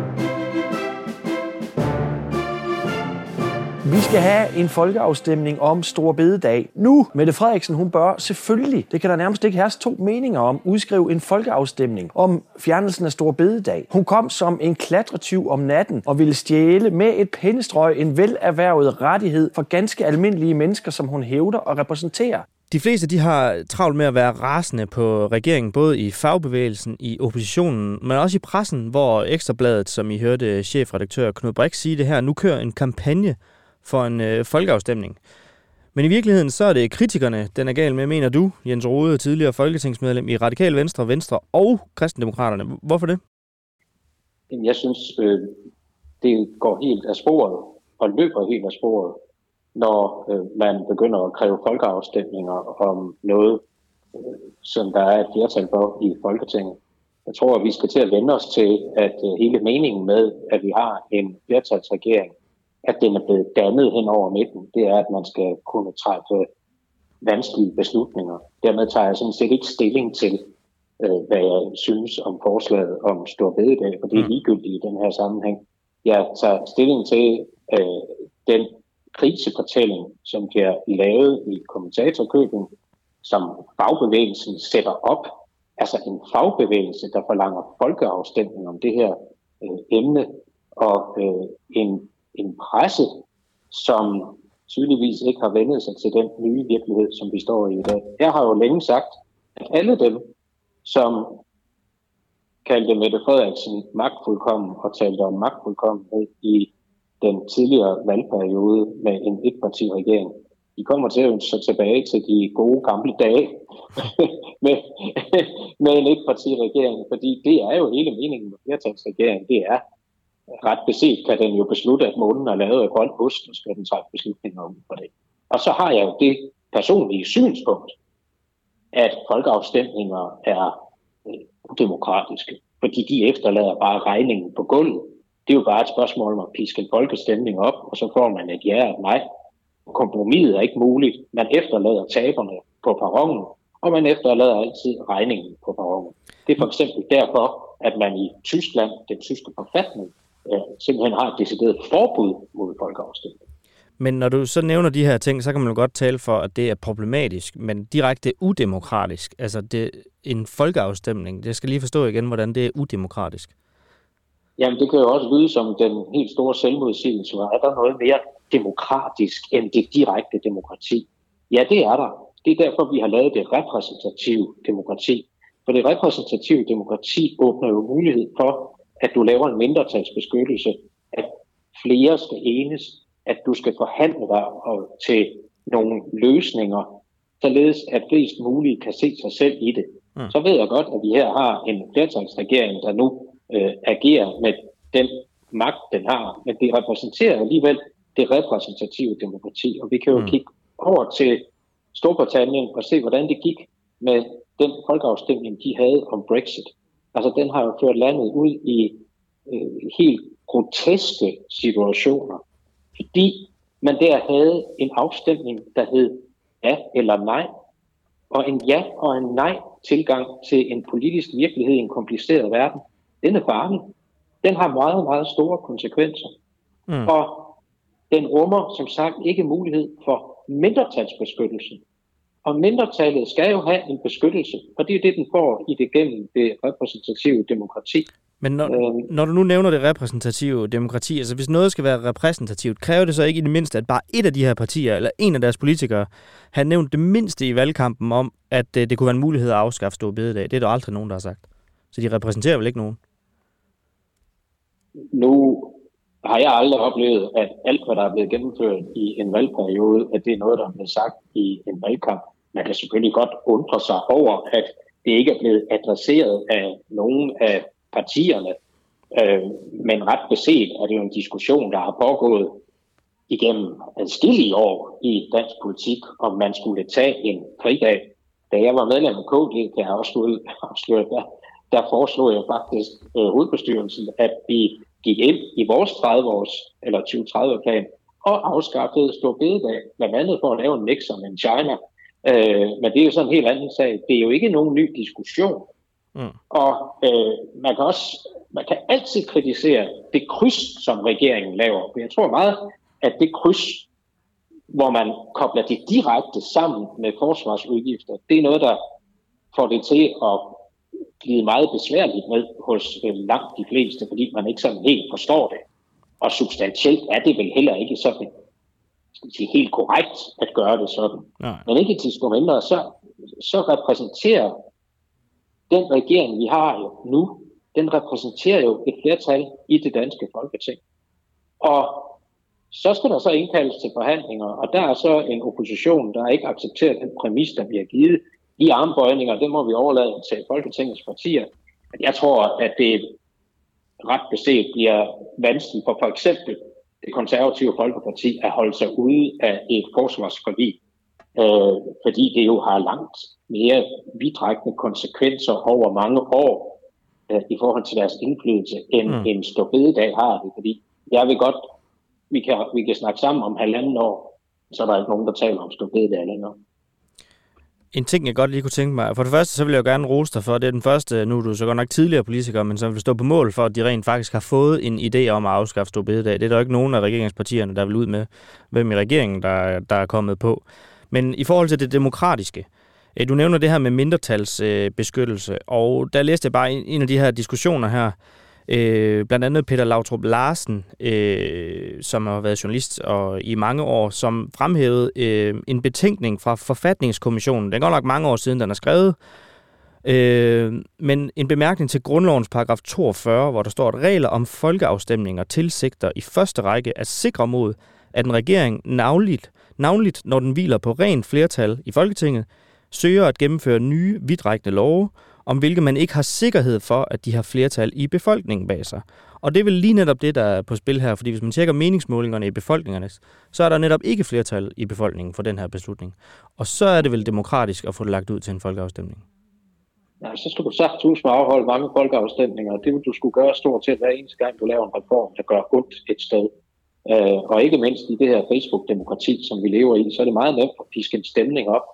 Vi skal have en folkeafstemning om Stor Bededag. Nu, Mette Frederiksen, hun bør selvfølgelig, det kan der nærmest ikke herske to meninger om, udskrive en folkeafstemning om fjernelsen af Stor Bededag. Hun kom som en klatretyv om natten og ville stjæle med et pennestrøg en velerhvervet rettighed for ganske almindelige mennesker, som hun hævder og repræsenterer. De fleste de har travlt med at være rasende på regeringen, både i fagbevægelsen, i oppositionen, men også i pressen, hvor Ekstrabladet, som I hørte chefredaktør Knud Brix sige det her, nu kører en kampagne for en øh, folkeafstemning. Men i virkeligheden så er det kritikerne, den er gal med, mener du, Jens Rode, tidligere folketingsmedlem i Radikal Venstre, Venstre og Kristendemokraterne. Hvorfor det? Jeg synes, øh, det går helt af sporet og løber helt af sporet, når øh, man begynder at kræve folkeafstemninger om noget, øh, som der er et flertal for i Folketinget. Jeg tror, at vi skal til at vende os til, at øh, hele meningen med, at vi har en flertalsregering, at den er blevet dannet hen over midten, det er, at man skal kunne træffe vanskelige beslutninger. Dermed tager jeg sådan set ikke stilling til, øh, hvad jeg synes om forslaget om stor bededag, for det er mm. ligegyldigt i den her sammenhæng. Jeg tager stilling til øh, den krisefortælling, som bliver lavet i kommentatorkøben, som fagbevægelsen sætter op. Altså en fagbevægelse, der forlanger folkeafstemning om det her øh, emne, og øh, en en presse, som tydeligvis ikke har vendet sig til den nye virkelighed, som vi står i i dag. Jeg har jo længe sagt, at alle dem, som kaldte Mette Frederiksen magtfuldkommen og talte om magtfuldkommenhed i den tidligere valgperiode med en etpartiregering, de kommer til at ønske sig tilbage til de gode gamle dage med, med en etpartiregering, fordi det er jo hele meningen med flertalsregeringen, det er, ret beset kan den jo beslutte, at månen er lavet af grøn ost, og skal den træffe beslutninger om for det. Og så har jeg jo det personlige synspunkt, at folkeafstemninger er øh, udemokratiske, fordi de efterlader bare regningen på gulvet. Det er jo bare et spørgsmål om at piske en folkestemning op, og så får man et ja og et nej. Kompromiset er ikke muligt. Man efterlader taberne på perronen, og man efterlader altid regningen på perronen. Det er for eksempel derfor, at man i Tyskland, den tyske forfatning, øh, simpelthen har et decideret forbud mod folkeafstemning. Men når du så nævner de her ting, så kan man jo godt tale for, at det er problematisk, men direkte udemokratisk. Altså det, en folkeafstemning, det skal lige forstå igen, hvordan det er udemokratisk. Jamen det kan jo også lyde som den helt store selvmodsigelse. Er der noget mere demokratisk end det direkte demokrati? Ja, det er der. Det er derfor, vi har lavet det repræsentative demokrati. For det repræsentative demokrati åbner jo mulighed for, at du laver en mindretalsbeskyttelse, at flere skal enes, at du skal forhandle dig og til nogle løsninger, således at flest muligt kan se sig selv i det. Mm. Så ved jeg godt, at vi her har en flertalsregering, der nu øh, agerer med den magt, den har, men det repræsenterer alligevel det repræsentative demokrati, og vi kan jo mm. kigge over til Storbritannien og se, hvordan det gik med den folkeafstemning, de havde om Brexit. Altså den har jo ført landet ud i øh, helt groteske situationer, fordi man der havde en afstemning, der hed ja eller nej, og en ja og en nej tilgang til en politisk virkelighed i en kompliceret verden, den er farlig. Den har meget, meget store konsekvenser. Mm. Og den rummer som sagt ikke mulighed for mindretalsbeskyttelse. Og mindretallet skal jo have en beskyttelse, og det er det, den får i det gennem det repræsentative demokrati. Men når, øh, når du nu nævner det repræsentative demokrati, altså hvis noget skal være repræsentativt, kræver det så ikke i det mindste, at bare et af de her partier, eller en af deres politikere, har nævnt det mindste i valgkampen om, at det, øh, det kunne være en mulighed at afskaffe stor bededag? Det er der aldrig nogen, der har sagt. Så de repræsenterer vel ikke nogen? Nu har jeg aldrig oplevet, at alt, hvad der er blevet gennemført i en valgperiode, at det er noget, der er blevet sagt i en valgkamp. Man kan selvfølgelig godt undre sig over, at det ikke er blevet adresseret af nogen af partierne. Øh, men ret beset er det jo en diskussion, der har pågået igennem adskillige år i dansk politik, om man skulle tage en fridag. Da jeg var medlem af KD, kan jeg også afsløre, der, der foreslog jeg faktisk øh, hovedbestyrelsen, at vi gik ind i vores 30-års eller 2030-plan og afskaffede stor bededag, blandt andet for at lave en Nixon en China, Øh, men det er jo sådan en helt anden sag. Det er jo ikke nogen ny diskussion. Mm. Og øh, man kan også man kan altid kritisere det kryds, som regeringen laver. For jeg tror meget, at det kryds, hvor man kobler det direkte sammen med forsvarsudgifter, det er noget, der får det til at blive meget besværligt med hos øh, langt de fleste, fordi man ikke sådan helt forstår det. Og substantielt er det vel heller ikke sådan sige, helt korrekt at gøre det sådan. Nej. Men ikke til mindre, så, så repræsenterer den regering, vi har jo nu, den repræsenterer jo et flertal i det danske folketing. Og Så skal der så indkaldes til forhandlinger, og der er så en opposition, der ikke accepterer den præmis, der bliver givet. De armbøjninger, det må vi overlade til Folketingets partier. Jeg tror, at det ret beset bliver vanskeligt for for eksempel det konservative Folkeparti at holde sig ude af et forsvarsforlig, øh, fordi det jo har langt mere vidtrækkende konsekvenser over mange år øh, i forhold til deres indflydelse, end mm. en stor bededag har det. Fordi jeg vil godt, vi kan, vi kan snakke sammen om halvanden år, så er der ikke nogen, der taler om stor bededag længere. En ting, jeg godt lige kunne tænke mig. For det første, så vil jeg jo gerne rose dig for, det er den første, nu er du så godt nok tidligere politiker, men som vil stå på mål for, at de rent faktisk har fået en idé om at afskaffe stor bededag. Det er der jo ikke nogen af regeringspartierne, der vil ud med, hvem i regeringen, der, der er kommet på. Men i forhold til det demokratiske, øh, du nævner det her med mindretalsbeskyttelse, og der læste jeg bare en af de her diskussioner her, Øh, blandt andet Peter Lautrup Larsen, øh, som har været journalist og i mange år, som fremhævede øh, en betænkning fra Forfatningskommissionen. Den er godt nok mange år siden, den er skrevet. Øh, men en bemærkning til grundlovens paragraf 42, hvor der står, at regler om folkeafstemninger tilsigter i første række at sikre mod, at en regering navnligt, navnligt når den hviler på rent flertal i Folketinget, søger at gennemføre nye, vidtrækkende love, om hvilke man ikke har sikkerhed for, at de har flertal i befolkningen bag sig. Og det er vel lige netop det, der er på spil her, fordi hvis man tjekker meningsmålingerne i befolkningerne, så er der netop ikke flertal i befolkningen for den her beslutning. Og så er det vel demokratisk at få det lagt ud til en folkeafstemning. Ja, så skal du sagt med afholde mange folkeafstemninger, og det vil du skulle gøre stort set hver eneste gang, du laver en reform, der gør ondt et sted. Uh, og ikke mindst i det her Facebook-demokrati, som vi lever i, så er det meget nemt at piske en stemning op,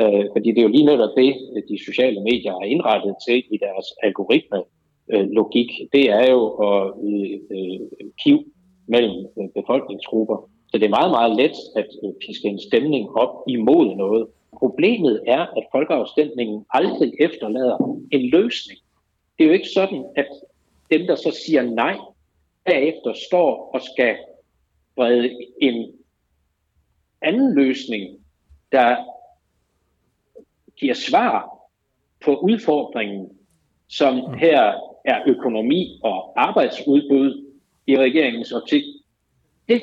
Øh, fordi det er jo lige netop det, de sociale medier er indrettet til i deres algoritme øh, logik. Det er jo at øh, kiv mellem øh, befolkningsgrupper. Så det er meget, meget let at øh, piske en stemning op imod noget. Problemet er, at folkeafstemningen aldrig efterlader en løsning. Det er jo ikke sådan, at dem, der så siger nej, derefter står og skal brede en anden løsning, der giver svar på udfordringen, som mm. her er økonomi og arbejdsudbud i regeringens optik. Det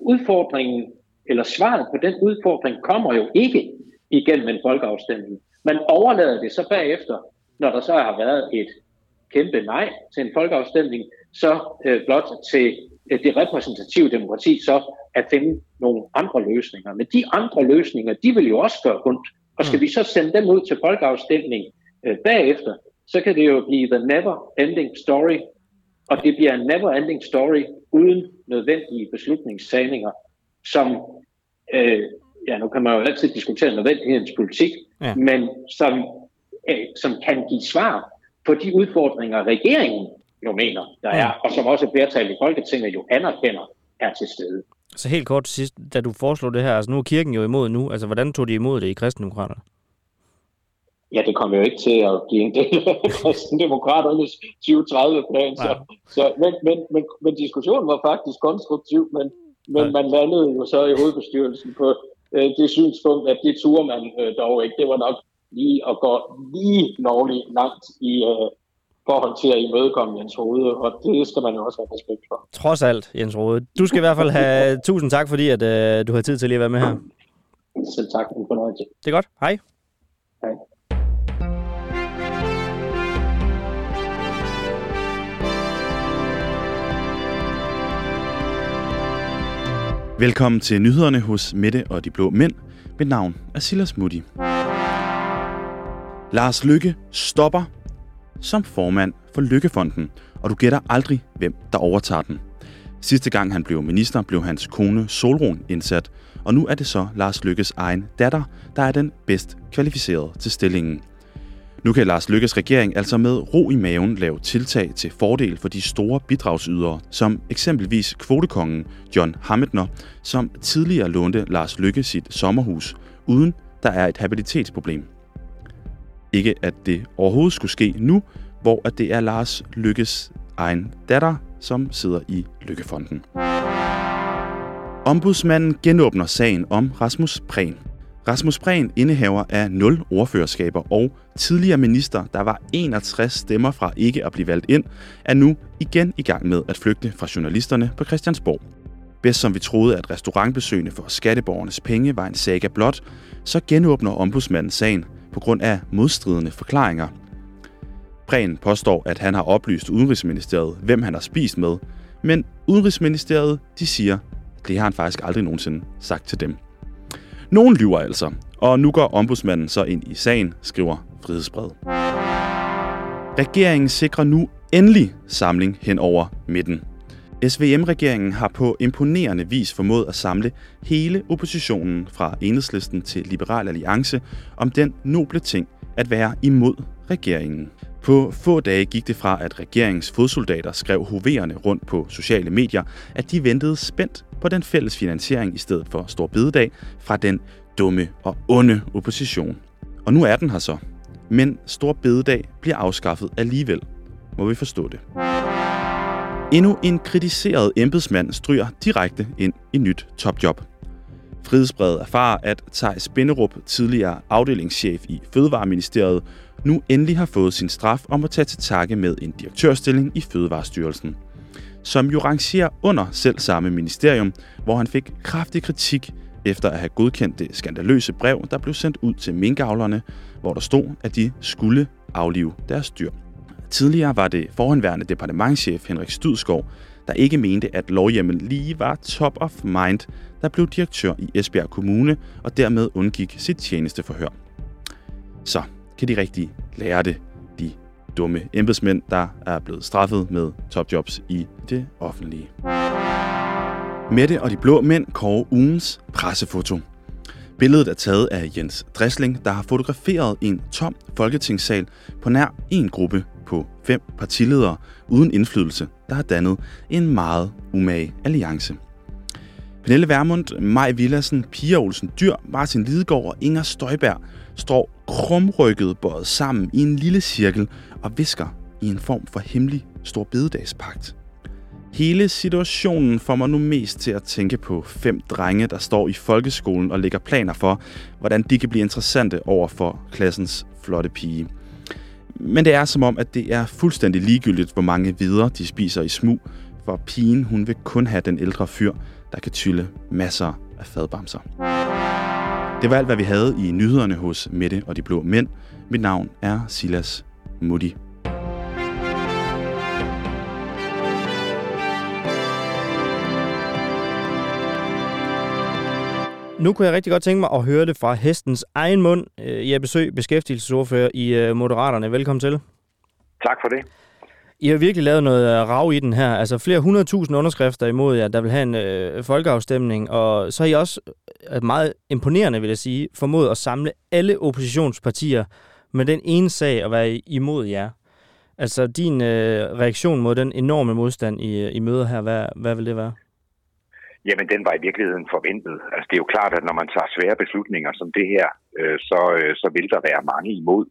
udfordringen, eller svaret på den udfordring, kommer jo ikke igennem en folkeafstemning. Man overlader det så bagefter, når der så har været et kæmpe nej til en folkeafstemning, så øh, blot til øh, det repræsentative demokrati så at finde nogle andre løsninger. Men de andre løsninger, de vil jo også gøre ondt og skal mm. vi så sende dem ud til folkeafstemning øh, bagefter, så kan det jo blive the never ending story. Og det bliver en never ending story uden nødvendige beslutningstagninger, som, øh, ja nu kan man jo altid diskutere nødvendighedens politik, ja. men som, øh, som kan give svar på de udfordringer, regeringen jo mener, der er, og som også et flertal i Folketinget jo anerkender er til stede. Så helt kort til sidst, da du foreslog det her, altså nu er kirken jo imod nu, altså hvordan tog de imod det i kristendemokraterne? Ja, det kommer jo ikke til at blive en del af kristendemokraternes 2030-plan, så, så, men, men, men, men diskussionen var faktisk konstruktiv, men, men man landede jo så i hovedbestyrelsen på øh, det synspunkt, at det turde man øh, dog ikke. Det var nok lige at gå lige lovligt langt i, øh, forhold til at imødekomme Jens Rode, og det skal man jo også have respekt for. Trods alt, Jens Rode. Du skal i hvert fald have tusind tak, fordi at, uh, du har tid til lige at være med her. Selv tak, en fornøjelse. Det er godt. Hej. Hej. Velkommen til nyhederne hos Mette og de Blå Mænd. Mit navn er Silas Mutti. Lars Lykke stopper som formand for Lykkefonden, og du gætter aldrig, hvem der overtager den. Sidste gang han blev minister, blev hans kone Solron indsat, og nu er det så Lars Lykkes egen datter, der er den bedst kvalificerede til stillingen. Nu kan Lars Lykkes regering altså med ro i maven lave tiltag til fordel for de store bidragsydere, som eksempelvis kvotekongen John Hammetner, som tidligere lånte Lars Lykke sit sommerhus, uden der er et habilitetsproblem. Ikke at det overhovedet skulle ske nu, hvor at det er Lars Lykkes egen datter, som sidder i Lykkefonden. Ombudsmanden genåbner sagen om Rasmus Prehn. Rasmus Prehn indehaver af 0 ordførerskaber og tidligere minister, der var 61 stemmer fra ikke at blive valgt ind, er nu igen i gang med at flygte fra journalisterne på Christiansborg. Bedst som vi troede, at restaurantbesøgende for skatteborgernes penge var en saga blot, så genåbner ombudsmanden sagen på grund af modstridende forklaringer. Prehn påstår, at han har oplyst Udenrigsministeriet, hvem han har spist med, men Udenrigsministeriet de siger, at det har han faktisk aldrig nogensinde sagt til dem. Nogen lyver altså, og nu går ombudsmanden så ind i sagen, skriver Frihedsbred. Regeringen sikrer nu endelig samling hen over midten. SVM-regeringen har på imponerende vis formået at samle hele oppositionen fra Enhedslisten til Liberal Alliance om den noble ting at være imod regeringen. På få dage gik det fra, at regeringens fodsoldater skrev hoverende rundt på sociale medier, at de ventede spændt på den fælles finansiering i stedet for Stor Bededag fra den dumme og onde opposition. Og nu er den her så. Men Stor Bededag bliver afskaffet alligevel. Må vi forstå det. Endnu en kritiseret embedsmand stryger direkte ind i nyt topjob. Frihedsbrevet erfarer, at Thijs Binderup, tidligere afdelingschef i Fødevareministeriet, nu endelig har fået sin straf om at tage til takke med en direktørstilling i Fødevarestyrelsen, som jo rangerer under selv samme ministerium, hvor han fik kraftig kritik efter at have godkendt det skandaløse brev, der blev sendt ud til minkavlerne, hvor der stod, at de skulle aflive deres dyr. Tidligere var det forhenværende departementschef Henrik Studskov, der ikke mente, at lovhjemmel lige var top of mind, der blev direktør i Esbjerg Kommune og dermed undgik sit tjenesteforhør. Så kan de rigtig lære det, de dumme embedsmænd, der er blevet straffet med topjobs i det offentlige. Mette og de blå mænd kårer ugens pressefoto. Billedet er taget af Jens Dressling, der har fotograferet en tom folketingssal på nær en gruppe på fem partiledere uden indflydelse, der har dannet en meget umage alliance. Pernille Vermund, Maj Villassen, Pia Olsen Dyr, Martin Lidegaard og Inger Støjberg står krumrykket bøjet sammen i en lille cirkel og visker i en form for hemmelig stor bededagspagt. Hele situationen får mig nu mest til at tænke på fem drenge, der står i folkeskolen og lægger planer for, hvordan de kan blive interessante over for klassens flotte pige. Men det er som om, at det er fuldstændig ligegyldigt, hvor mange videre de spiser i smug, for pigen hun vil kun have den ældre fyr, der kan tylle masser af fadbamser. Det var alt, hvad vi havde i nyhederne hos Mette og de Blå Mænd. Mit navn er Silas Mutti. Nu kunne jeg rigtig godt tænke mig at høre det fra hestens egen mund. Jeg er besøg beskæftigelsesordfører i øh, Moderaterne. Velkommen til. Tak for det. I har virkelig lavet noget øh, rav i den her. Altså flere hundredtusind underskrifter imod jer, der vil have en øh, folkeafstemning. Og så har I også, øh, meget imponerende vil jeg sige, formået at samle alle oppositionspartier med den ene sag at være imod jer. Altså din øh, reaktion mod den enorme modstand i, i møder her, hvad, hvad vil det være? Jamen, den var i virkeligheden forventet. Altså, det er jo klart, at når man tager svære beslutninger som det her, øh, så, øh, så vil der være mange imod.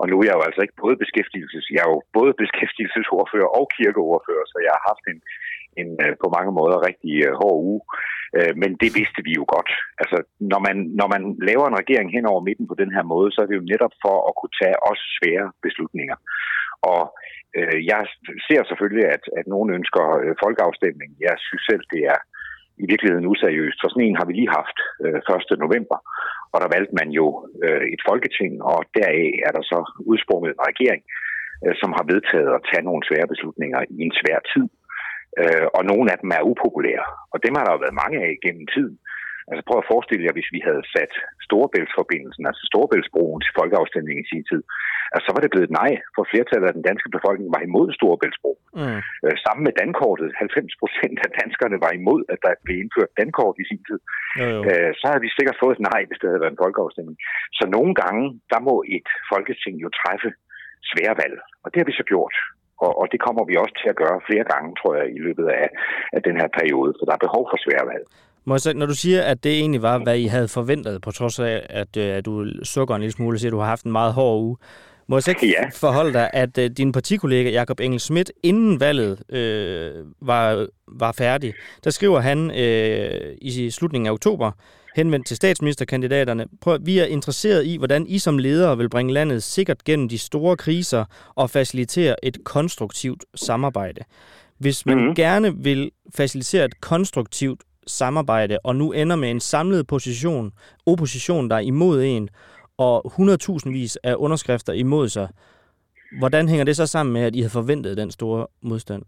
Og nu er jeg jo altså ikke både beskæftigelses, jeg er jo både beskæftigelsesordfører og kirkeordfører, så jeg har haft en, en øh, på mange måder rigtig øh, hård uge. Øh, men det vidste vi jo godt. Altså, når man, når man laver en regering hen over midten på den her måde, så er det jo netop for at kunne tage også svære beslutninger. Og øh, jeg ser selvfølgelig, at, at nogen ønsker øh, folkeafstemning. Jeg synes selv, det er i virkeligheden useriøst, for sådan en har vi lige haft øh, 1. november, og der valgte man jo øh, et folketing, og deraf er der så udsprunget en regering, øh, som har vedtaget at tage nogle svære beslutninger i en svær tid. Øh, og nogle af dem er upopulære, og dem har der jo været mange af gennem tiden. Altså prøv at forestille jer, hvis vi havde sat Storebæltsforbindelsen, altså Storebæltsbroen til folkeafstemning i sin tid, altså så var det blevet nej, for flertallet af den danske befolkning var imod Storebæltsbro. Mm. Øh, sammen med dankortet, 90 procent af danskerne var imod, at der blev indført dankort i sin tid. Jo, jo. Øh, så havde vi sikkert fået et nej, hvis det havde været en folkeafstemning. Så nogle gange, der må et folketing jo træffe svære valg, og det har vi så gjort. Og, og det kommer vi også til at gøre flere gange, tror jeg, i løbet af, af den her periode, for der er behov for svære valg. Så, når du siger, at det egentlig var, hvad I havde forventet, på trods af, at, øh, at du sukker en lille smule siger, at du har haft en meget hård uge, må jeg så ikke ja. forholde dig, at uh, din partikollega Jakob Engel Schmidt, inden valget øh, var, var færdig, der skriver han øh, i slutningen af oktober, henvendt til statsministerkandidaterne, prøv, vi er interesseret i, hvordan I som ledere vil bringe landet sikkert gennem de store kriser og facilitere et konstruktivt samarbejde. Hvis man mm-hmm. gerne vil facilitere et konstruktivt samarbejde, og nu ender med en samlet position, opposition, der er imod en, og 100.000 vis af underskrifter imod sig. Hvordan hænger det så sammen med, at I havde forventet den store modstand?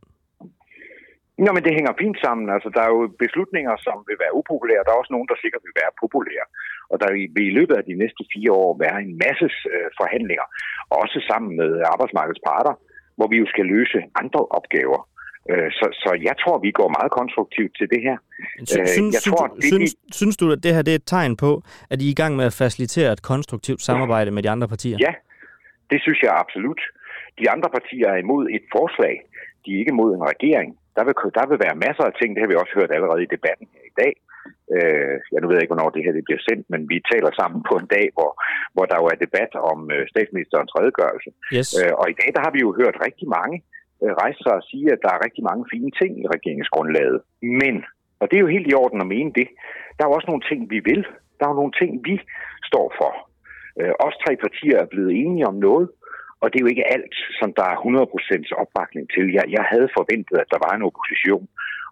Nå, men det hænger fint sammen. Altså, der er jo beslutninger, som vil være upopulære. Der er også nogen, der sikkert vil være populære. Og der vil i løbet af de næste fire år være en masse øh, forhandlinger, også sammen med arbejdsmarkedets parter, hvor vi jo skal løse andre opgaver. Øh, så, så jeg tror, vi går meget konstruktivt til det her. Øh, synes, jeg tror, det, synes, det, synes du, at det her det er et tegn på, at I er i gang med at facilitere et konstruktivt samarbejde med de andre partier? Ja, det synes jeg absolut. De andre partier er imod et forslag. De er ikke imod en regering. Der vil, der vil være masser af ting, det har vi også hørt allerede i debatten her i dag. Øh, jeg nu ved ikke, hvornår det her det bliver sendt, men vi taler sammen på en dag, hvor, hvor der jo er debat om øh, statsministerens redegørelse. Yes. Øh, og i dag der har vi jo hørt rigtig mange øh, Øh, rejse sig og sige, at der er rigtig mange fine ting i regeringsgrundlaget. Men, og det er jo helt i orden at mene det, der er jo også nogle ting, vi vil. Der er jo nogle ting, vi står for. Øh, os tre partier er blevet enige om noget, og det er jo ikke alt, som der er 100% opbakning til. Jeg, jeg havde forventet, at der var en opposition,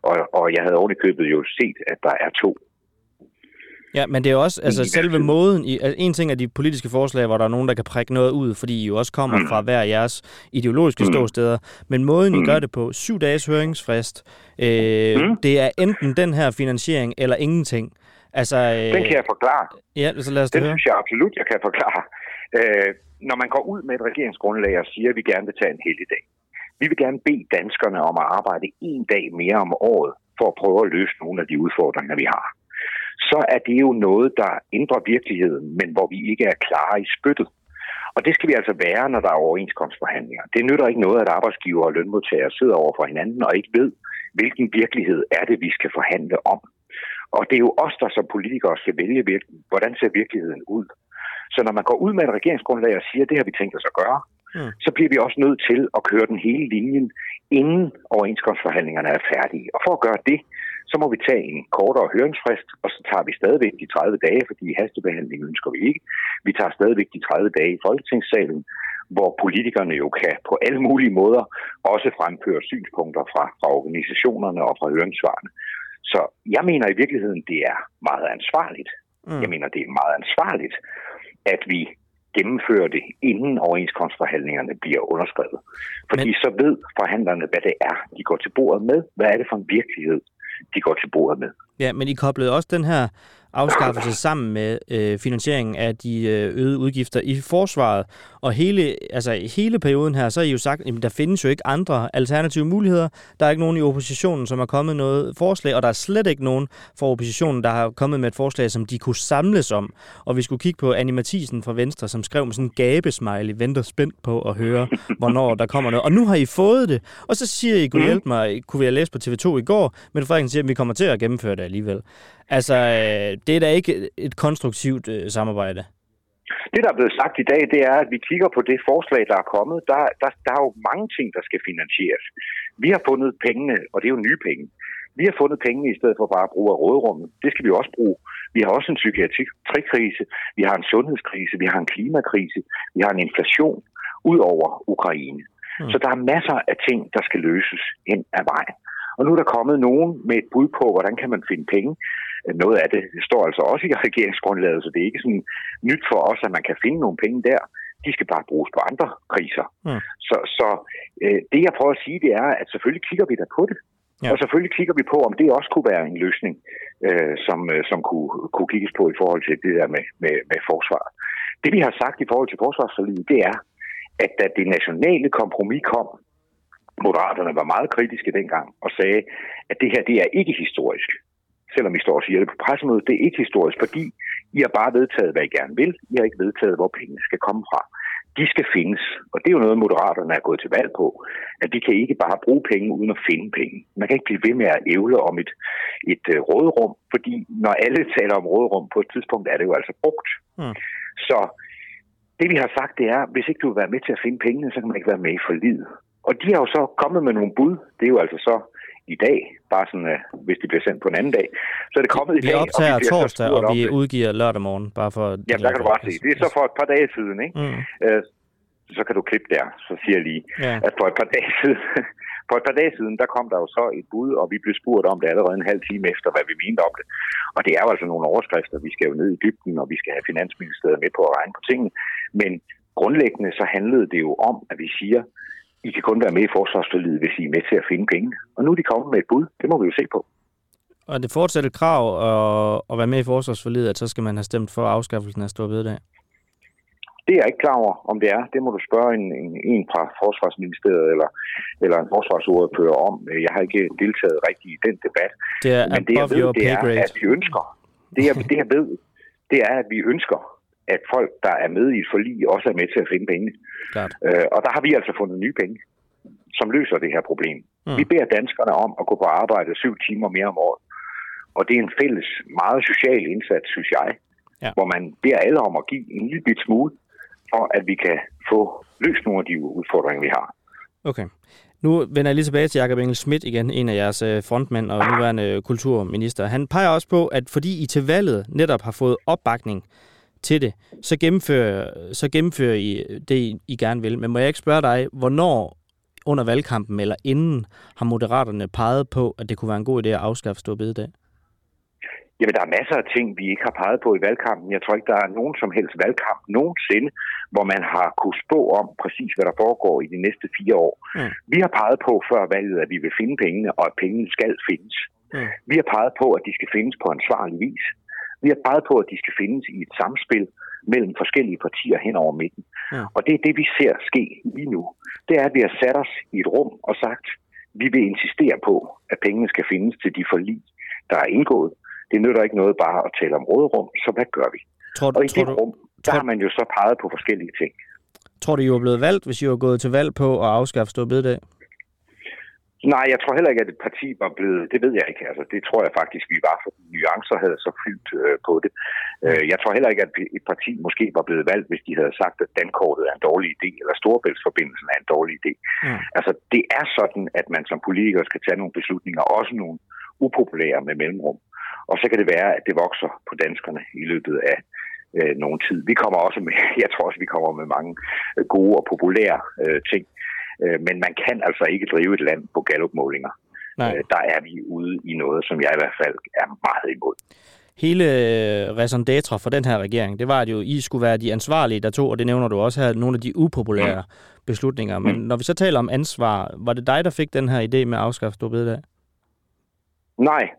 og, og jeg havde ovenikøbet jo set, at der er to. Ja, men det er også, altså selve måden, i, altså, en ting er de politiske forslag, hvor der er nogen, der kan prikke noget ud, fordi I jo også kommer mm. fra hver jeres ideologiske mm. ståsteder, men måden, I mm. gør det på, syv dages høringsfrist, øh, mm. det er enten den her finansiering eller ingenting. Altså, øh, den kan jeg forklare. Ja, så lad os Den høre. synes jeg absolut, jeg kan forklare. Øh, når man går ud med et regeringsgrundlag og siger, at vi gerne vil tage en hel dag. Vi vil gerne bede danskerne om at arbejde en dag mere om året for at prøve at løse nogle af de udfordringer, vi har. Så er det jo noget, der ændrer virkeligheden, men hvor vi ikke er klare i spyttet. Og det skal vi altså være, når der er overenskomstforhandlinger. Det nytter ikke noget, at arbejdsgiver og lønmodtagere sidder over for hinanden og ikke ved, hvilken virkelighed er det, vi skal forhandle om. Og det er jo os, der som politikere skal vælge, hvordan ser virkeligheden ud. Så når man går ud med et regeringsgrundlag og siger, at det har vi tænkt os at gøre, mm. så bliver vi også nødt til at køre den hele linjen, inden overenskomstforhandlingerne er færdige. Og for at gøre det, så må vi tage en kortere høringsfrist, og så tager vi stadigvæk de 30 dage, fordi hastebehandling ønsker vi ikke. Vi tager stadigvæk de 30 dage i Folketingssalen, hvor politikerne jo kan på alle mulige måder også fremføre synspunkter fra, fra organisationerne og fra høringssvarene. Så jeg mener i virkeligheden, det er meget ansvarligt. Mm. Jeg mener, det er meget ansvarligt, at vi gennemfører det, inden overenskomstforhandlingerne bliver underskrevet. Fordi Men... så ved forhandlerne, hvad det er, de går til bordet med. Hvad er det for en virkelighed, de går til bordet med. Ja, men I koblede også den her afskaffelse sammen med øh, finansieringen af de øh, øgede udgifter i forsvaret. Og hele, altså, hele perioden her, så er I jo sagt, at der findes jo ikke andre alternative muligheder. Der er ikke nogen i oppositionen, som har kommet noget forslag, og der er slet ikke nogen fra oppositionen, der har kommet med et forslag, som de kunne samles om. Og vi skulle kigge på Annie Mathisen fra Venstre, som skrev med sådan en gabesmiley, venter spændt på at høre, hvornår der kommer noget. Og nu har I fået det. Og så siger I, kunne hjælpe mig, kunne vi have læst på TV2 i går, men Frederiksen siger, at vi kommer til at gennemføre det alligevel. Altså, øh, det er da ikke et konstruktivt øh, samarbejde. Det, der er blevet sagt i dag, det er, at vi kigger på det forslag, der er kommet. Der, der, der er jo mange ting, der skal finansieres. Vi har fundet pengene, og det er jo nye penge. Vi har fundet pengene i stedet for bare at bruge af råderummet. Det skal vi også bruge. Vi har også en psykiatrikrise, vi har en sundhedskrise, vi har en klimakrise, vi har en inflation ud over Ukraine. Mm. Så der er masser af ting, der skal løses hen ad vejen. Og nu er der kommet nogen med et bud på, hvordan kan man finde penge. Noget af det står altså også i regeringsgrundlaget, så det er ikke sådan nyt for os, at man kan finde nogle penge der. De skal bare bruges på andre kriser. Mm. Så, så øh, det, jeg prøver at sige, det er, at selvfølgelig kigger vi da på det. Ja. Og selvfølgelig kigger vi på, om det også kunne være en løsning, øh, som, øh, som kunne, kunne kigges på i forhold til det der med, med, med forsvar. Det vi har sagt i forhold til forsvarsforliget, det er, at da det nationale kompromis kom, Moderaterne var meget kritiske dengang og sagde, at det her det er ikke historisk. Selvom I står og siger det på pressemødet, det er ikke historisk, fordi I har bare vedtaget, hvad I gerne vil. I har ikke vedtaget, hvor pengene skal komme fra. De skal findes, og det er jo noget, Moderaterne er gået til valg på, at vi kan ikke bare bruge penge uden at finde penge. Man kan ikke blive ved med at ævle om et, et uh, råderum, fordi når alle taler om råderum på et tidspunkt, er det jo altså brugt. Mm. Så det vi har sagt, det er, hvis ikke du vil være med til at finde pengene, så kan man ikke være med i forlidet. Og de har jo så kommet med nogle bud. Det er jo altså så i dag, bare sådan, uh, hvis de bliver sendt på en anden dag. Så er det kommet i vi dag. Optager og vi torsdag, og vi udgiver lørdag morgen, bare for... Ja, der kan du bare se. Det er så for et par dage siden, ikke? Mm. Uh, så kan du klippe der, så siger jeg lige, ja. at for et par dage siden For et par dage siden, der kom der jo så et bud, og vi blev spurgt om det allerede en halv time efter, hvad vi mente om det. Og det er jo altså nogle overskrifter. Vi skal jo ned i dybden, og vi skal have Finansministeriet med på at regne på tingene. Men grundlæggende så handlede det jo om, at vi siger, I kan kun være med i forsvarsforlidet, hvis I er med til at finde penge. Og nu er de kommet med et bud. Det må vi jo se på. Og det fortsat et krav at, at være med i forsvarsforlidet, at så skal man have stemt for afskaffelsen af Stor Bededag? Det er jeg ikke klar over, om det er. Det må du spørge en, en, en fra Forsvarsministeriet eller, eller en forsvarsordfører om. Jeg har ikke deltaget rigtigt i den debat. Det er Men det jeg ved, det er, at vi ønsker, det jeg, det jeg ved, det er, at vi ønsker, at folk, der er med i et forlig, også er med til at finde penge. Klart. Øh, og der har vi altså fundet nye penge, som løser det her problem. Mm. Vi beder danskerne om at gå på arbejde syv timer mere om året. Og det er en fælles, meget social indsats, synes jeg, ja. hvor man beder alle om at give en lille bit smule, for at vi kan få løst nogle af de udfordringer, vi har. Okay. Nu vender jeg lige tilbage til Jakob Engel Schmidt igen, en af jeres øh, frontmænd og nuværende kulturminister. Han peger også på, at fordi I til valget netop har fået opbakning til det, så gennemfører, så gennemfører I det, I gerne vil. Men må jeg ikke spørge dig, hvornår under valgkampen eller inden har moderaterne peget på, at det kunne være en god idé at afskaffe Stor Bededag? Jamen, der er masser af ting, vi ikke har peget på i valgkampen. Jeg tror ikke, der er nogen som helst valgkamp nogensinde, hvor man har kunne spå om præcis, hvad der foregår i de næste fire år. Mm. Vi har peget på før valget, at vi vil finde pengene, og at pengene skal findes. Mm. Vi har peget på, at de skal findes på ansvarlig vis. Vi har peget på, at de skal findes i et samspil mellem forskellige partier hen over midten. Mm. Og det er det, vi ser ske lige nu. Det er, at vi har sat os i et rum og sagt, vi vil insistere på, at pengene skal findes til de forlig, der er indgået det nytter ikke noget bare at tale om råderum, så hvad gør vi? Tror, og i tror det rum, der har man jo så peget på forskellige ting. Tror du, I var blevet valgt, hvis I var gået til valg på at afskaffe Stor Bededag? Nej, jeg tror heller ikke, at et parti var blevet... Det ved jeg ikke. Altså, det tror jeg faktisk, vi var, for nuancer havde så fyldt øh, på det. Øh, jeg tror heller ikke, at et parti måske var blevet valgt, hvis de havde sagt, at dankortet er en dårlig idé, eller Storebæltsforbindelsen er en dårlig idé. Mm. Altså, det er sådan, at man som politiker skal tage nogle beslutninger, også nogle upopulære med mellemrum. Og så kan det være, at det vokser på danskerne i løbet af øh, nogen tid. Vi kommer også med, jeg tror også, vi kommer med mange gode og populære øh, ting. Øh, men man kan altså ikke drive et land på gallupmålinger. Øh, der er vi ude i noget, som jeg i hvert fald er meget imod. Hele øh, raison d'etre for den her regering, det var, at jo I skulle være de ansvarlige, der tog, og det nævner du også her, nogle af de upopulære mm. beslutninger. Men mm. når vi så taler om ansvar, var det dig, der fik den her idé med at afskaffe Storbededag? Nej,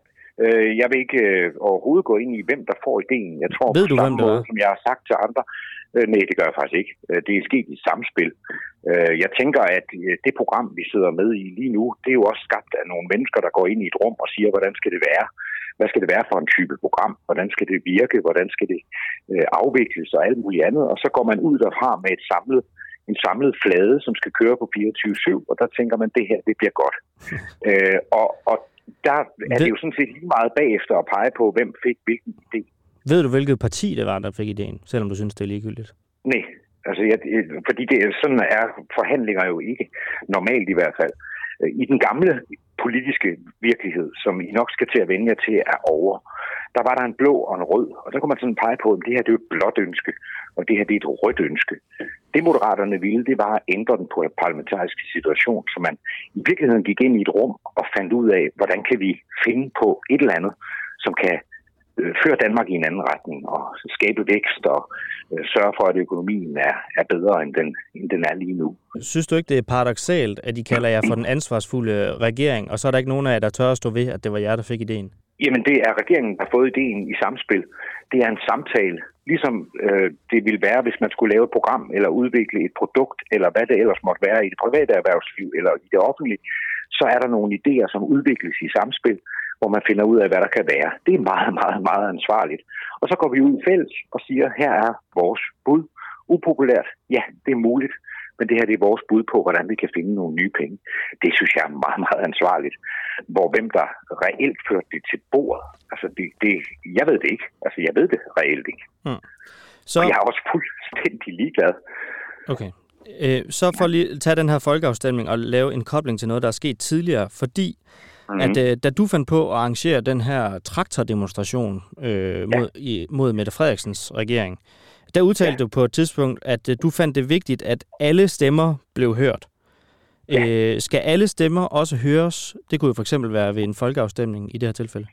Øh, jeg vil ikke øh, overhovedet gå ind i, hvem der får ideen. Jeg tror Ved du, på hvem det måde, som jeg har sagt til andre, øh, nej, det gør jeg faktisk ikke. Øh, det er sket i samspil. Øh, jeg tænker, at øh, det program, vi sidder med i lige nu, det er jo også skabt af nogle mennesker, der går ind i et rum og siger, hvordan skal det være? Hvad skal det være for en type program? Hvordan skal det virke? Hvordan skal det øh, afvikles og alt muligt andet? Og så går man ud derfra med et samlet en samlet flade, som skal køre på 24-7, og der tænker man, det her, det bliver godt. øh, og, og der er det... det jo sådan set lige meget bagefter at pege på, hvem fik hvilken idé. Ved du, hvilket parti det var, der fik ideen, selvom du synes, det er ligegyldigt? Nej, altså, jeg, fordi det, sådan er forhandlinger jo ikke, normalt i hvert fald. I den gamle politiske virkelighed, som I nok skal til at vende jer til, er over. Der var der en blå og en rød, og der kunne man sådan pege på, at det her det er et blåt ønske, og det her det er et rødt ønske. Det moderaterne ville, det var at ændre den parlamentariske situation, så man i virkeligheden gik ind i et rum og fandt ud af, hvordan kan vi finde på et eller andet, som kan føre Danmark i en anden retning og skabe vækst og øh, sørge for, at økonomien er, er bedre, end den, end den er lige nu. Synes du ikke, det er paradoxalt, at de kalder jer for den ansvarsfulde regering, og så er der ikke nogen af jer, der tør at stå ved, at det var jer, der fik ideen? Jamen, det er regeringen, der har fået ideen i samspil. Det er en samtale, ligesom øh, det ville være, hvis man skulle lave et program eller udvikle et produkt, eller hvad det ellers måtte være i det private erhvervsliv eller i det offentlige, så er der nogle idéer, som udvikles i samspil, hvor man finder ud af, hvad der kan være. Det er meget, meget, meget ansvarligt. Og så går vi ud i fælles og siger, her er vores bud. Upopulært, ja, det er muligt, men det her det er vores bud på, hvordan vi kan finde nogle nye penge. Det synes jeg er meget, meget ansvarligt. Hvor hvem der reelt førte det til bordet, altså det, det, jeg ved det ikke. Altså jeg ved det reelt ikke. Mm. Så... Og jeg er også fuldstændig ligeglad. Okay. Øh, så for lige at tage den her folkeafstemning og lave en kobling til noget, der er sket tidligere, fordi mm-hmm. at øh, da du fandt på at arrangere den her traktordemonstration øh, mod, ja. i, mod Mette Frederiksens regering, der udtalte ja. du på et tidspunkt, at øh, du fandt det vigtigt, at alle stemmer blev hørt. Ja. Øh, skal alle stemmer også høres? Det kunne jo for eksempel være ved en folkeafstemning i det her tilfælde.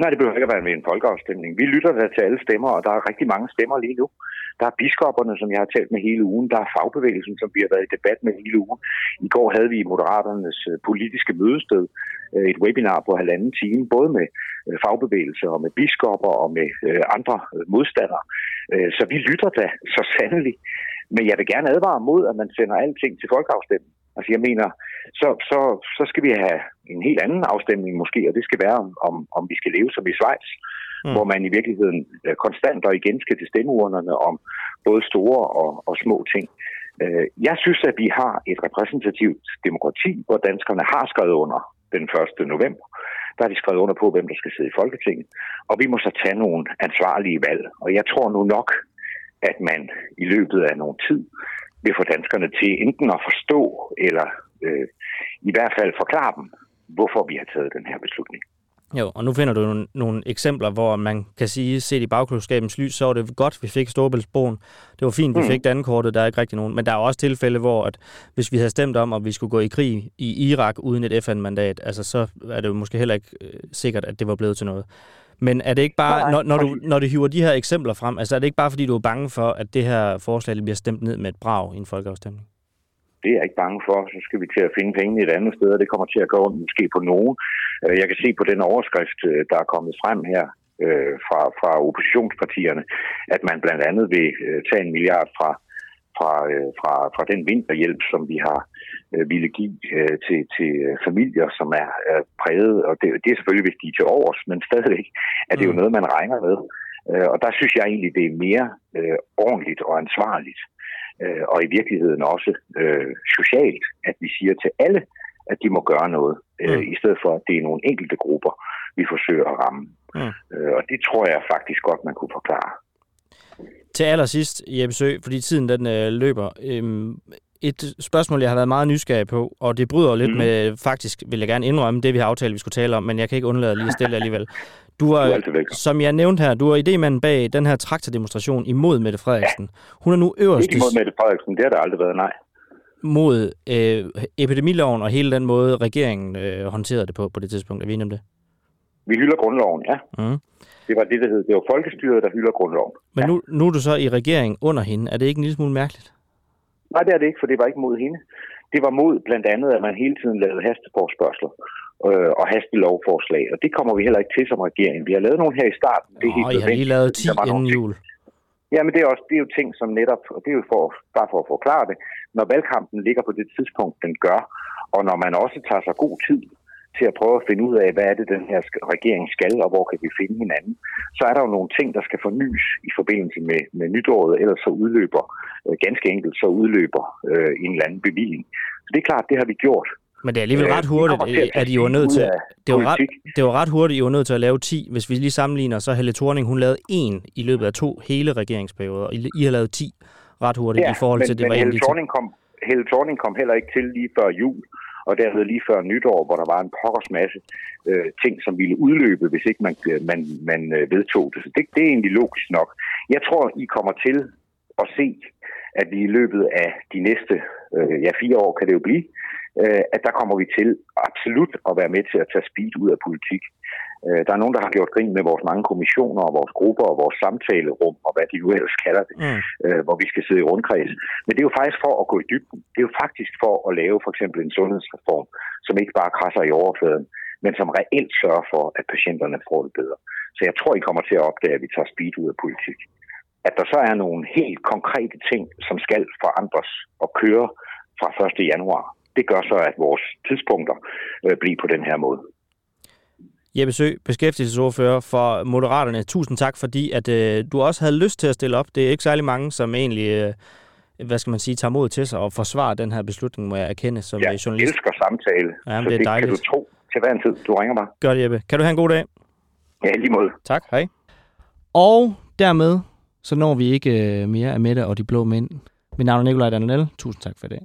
Nej, det behøver ikke at være med en folkeafstemning. Vi lytter da til alle stemmer, og der er rigtig mange stemmer lige nu. Der er biskopperne, som jeg har talt med hele ugen. Der er fagbevægelsen, som vi har været i debat med hele ugen. I går havde vi i Moderaternes øh, politiske mødested øh, et webinar på halvanden time, både med øh, fagbevægelse og med biskopper og med andre modstandere. Så vi lytter da så sandelig. Men jeg vil gerne advare mod, at man sender alting til folkeafstemning. Altså jeg mener, så, så, så skal vi have en helt anden afstemning måske, og det skal være, om, om vi skal leve som i Schweiz, mm. hvor man i virkeligheden øh, konstant og igen skal til stemmeurnerne om både store og, og små ting. Øh, jeg synes, at vi har et repræsentativt demokrati, hvor danskerne har skrevet under den 1. november. Der har de skrevet under på, hvem der skal sidde i Folketinget. Og vi må så tage nogle ansvarlige valg. Og jeg tror nu nok, at man i løbet af nogle tid vil få danskerne til enten at forstå, eller øh, i hvert fald forklare dem, hvorfor vi har taget den her beslutning. Jo, og nu finder du nogle, nogle eksempler, hvor man kan sige, set i bagklodskabens lys, så var det godt, vi fik Storebæltsbroen. Det var fint, vi mm. fik Dankortet, der er ikke rigtig nogen. Men der er også tilfælde, hvor at, hvis vi havde stemt om, at vi skulle gå i krig i Irak uden et FN-mandat, altså så er det jo måske heller ikke øh, sikkert, at det var blevet til noget. Men er det ikke bare, Nej, når, når, du, når du hiver de her eksempler frem, altså er det ikke bare, fordi du er bange for, at det her forslag bliver stemt ned med et brag i en folkeafstemning? Det er jeg ikke bange for. Så skal vi til at finde penge et andet sted, og det kommer til at gå måske på nogen. Øh, jeg kan se på den overskrift, øh, der er kommet frem her øh, fra, fra oppositionspartierne, at man blandt andet vil tage en milliard fra, fra, fra, fra den vinterhjælp, som vi har ville give til, til familier, som er, præget. Og det, det er selvfølgelig, hvis de er til overs, men stadigvæk er det jo mm. noget, man regner med. Og der synes jeg egentlig, det er mere øh, ordentligt og ansvarligt, øh, og i virkeligheden også øh, socialt, at vi siger til alle, at de må gøre noget, øh, mm. i stedet for at det er nogle enkelte grupper, vi forsøger at ramme. Mm. Øh, og det tror jeg faktisk godt, man kunne forklare. Til allersidst, Jeppe Sø, fordi tiden den øh, løber. Øhm, et spørgsmål, jeg har været meget nysgerrig på, og det bryder lidt mm. med, faktisk vil jeg gerne indrømme, det vi har aftalt, vi skulle tale om, men jeg kan ikke undlade lige at stille alligevel. Du var, som jeg nævnte her, du var idémanden bag den her traktordemonstration imod Mette Frederiksen. Ja. Hun er nu øverst... Ikke imod Mette Frederiksen, det har der aldrig været, nej. Mod øh, epidemiloven og hele den måde, regeringen øh, håndterede det på på det tidspunkt. Er vi enige om det? Vi hylder grundloven, ja. Mm. Det var det, der hed. Det var folkestyret, der hylder grundloven. Men ja. nu, nu er du så i regering under hende. Er det ikke en lille smule mærkeligt? Nej, det er det ikke, for det var ikke mod hende. Det var mod blandt andet, at man hele tiden lavede hasteforspørgsler øh, og hastelovforslag, og det kommer vi heller ikke til som regering. Vi har lavet nogle her i starten. Det er helt I har lige lavet 10 inden jul. Ja, men det er, også, det er jo ting, som netop, og det er jo for, bare for at forklare det, når valgkampen ligger på det tidspunkt, den gør, og når man også tager sig god tid til at prøve at finde ud af, hvad er det, den her regering skal, og hvor kan vi finde hinanden, så er der jo nogle ting, der skal fornyes i forbindelse med, med nytåret, ellers så udløber, øh, ganske enkelt, så udløber øh, en eller anden bevilling. Så det er klart, det har vi gjort. Men det er alligevel ret hurtigt, at I var nødt til... Det var, ret, det var ret hurtigt, I var nødt til at lave 10. Hvis vi lige sammenligner, så Helle Thorning, hun lavede en i løbet af to hele regeringsperioder. I, I har lavet 10 ret hurtigt ja, i forhold til, men, det men var Helle Thorning, kom, Helle Thorning kom heller ikke til lige før jul, og derved lige før nytår, hvor der var en pokkers masse øh, ting, som ville udløbe, hvis ikke man, øh, man, man øh, vedtog det. Så det, det er egentlig logisk nok. Jeg tror, I kommer til at se, at vi i løbet af de næste øh, ja, fire år, kan det jo blive, øh, at der kommer vi til absolut at være med til at tage speed ud af politik. Øh, der er nogen, der har gjort grin med vores mange kommissioner og vores grupper og vores samtalerum og hvad de nu ellers kalder det, mm. øh, hvor vi skal sidde i rundkreds. Men det er jo faktisk for at gå i dybden. Det er jo faktisk for at lave for eksempel en sundhedsreform, som ikke bare krasser i overfladen, men som reelt sørger for, at patienterne får det bedre. Så jeg tror, I kommer til at opdage, at vi tager speed ud af politik. At der så er nogle helt konkrete ting, som skal forandres og køre fra 1. januar, det gør så, at vores tidspunkter øh, bliver på den her måde. Jeppe Sø, beskæftigelsesordfører for Moderaterne. Tusind tak, fordi at, øh, du også havde lyst til at stille op. Det er ikke særlig mange, som egentlig øh, hvad skal man sige, tager mod til sig og forsvarer den her beslutning, må jeg erkende som jeg journalist. Jeg elsker samtale, ja, så det, er det dejligt. kan du tro til hver en tid. Du ringer mig. Gør det, Jeppe. Kan du have en god dag? Ja, lige måde. Tak, hej. Og dermed så når vi ikke øh, mere af Mette og de blå mænd. Mit navn er Nikolaj Danonel. Tusind tak for det.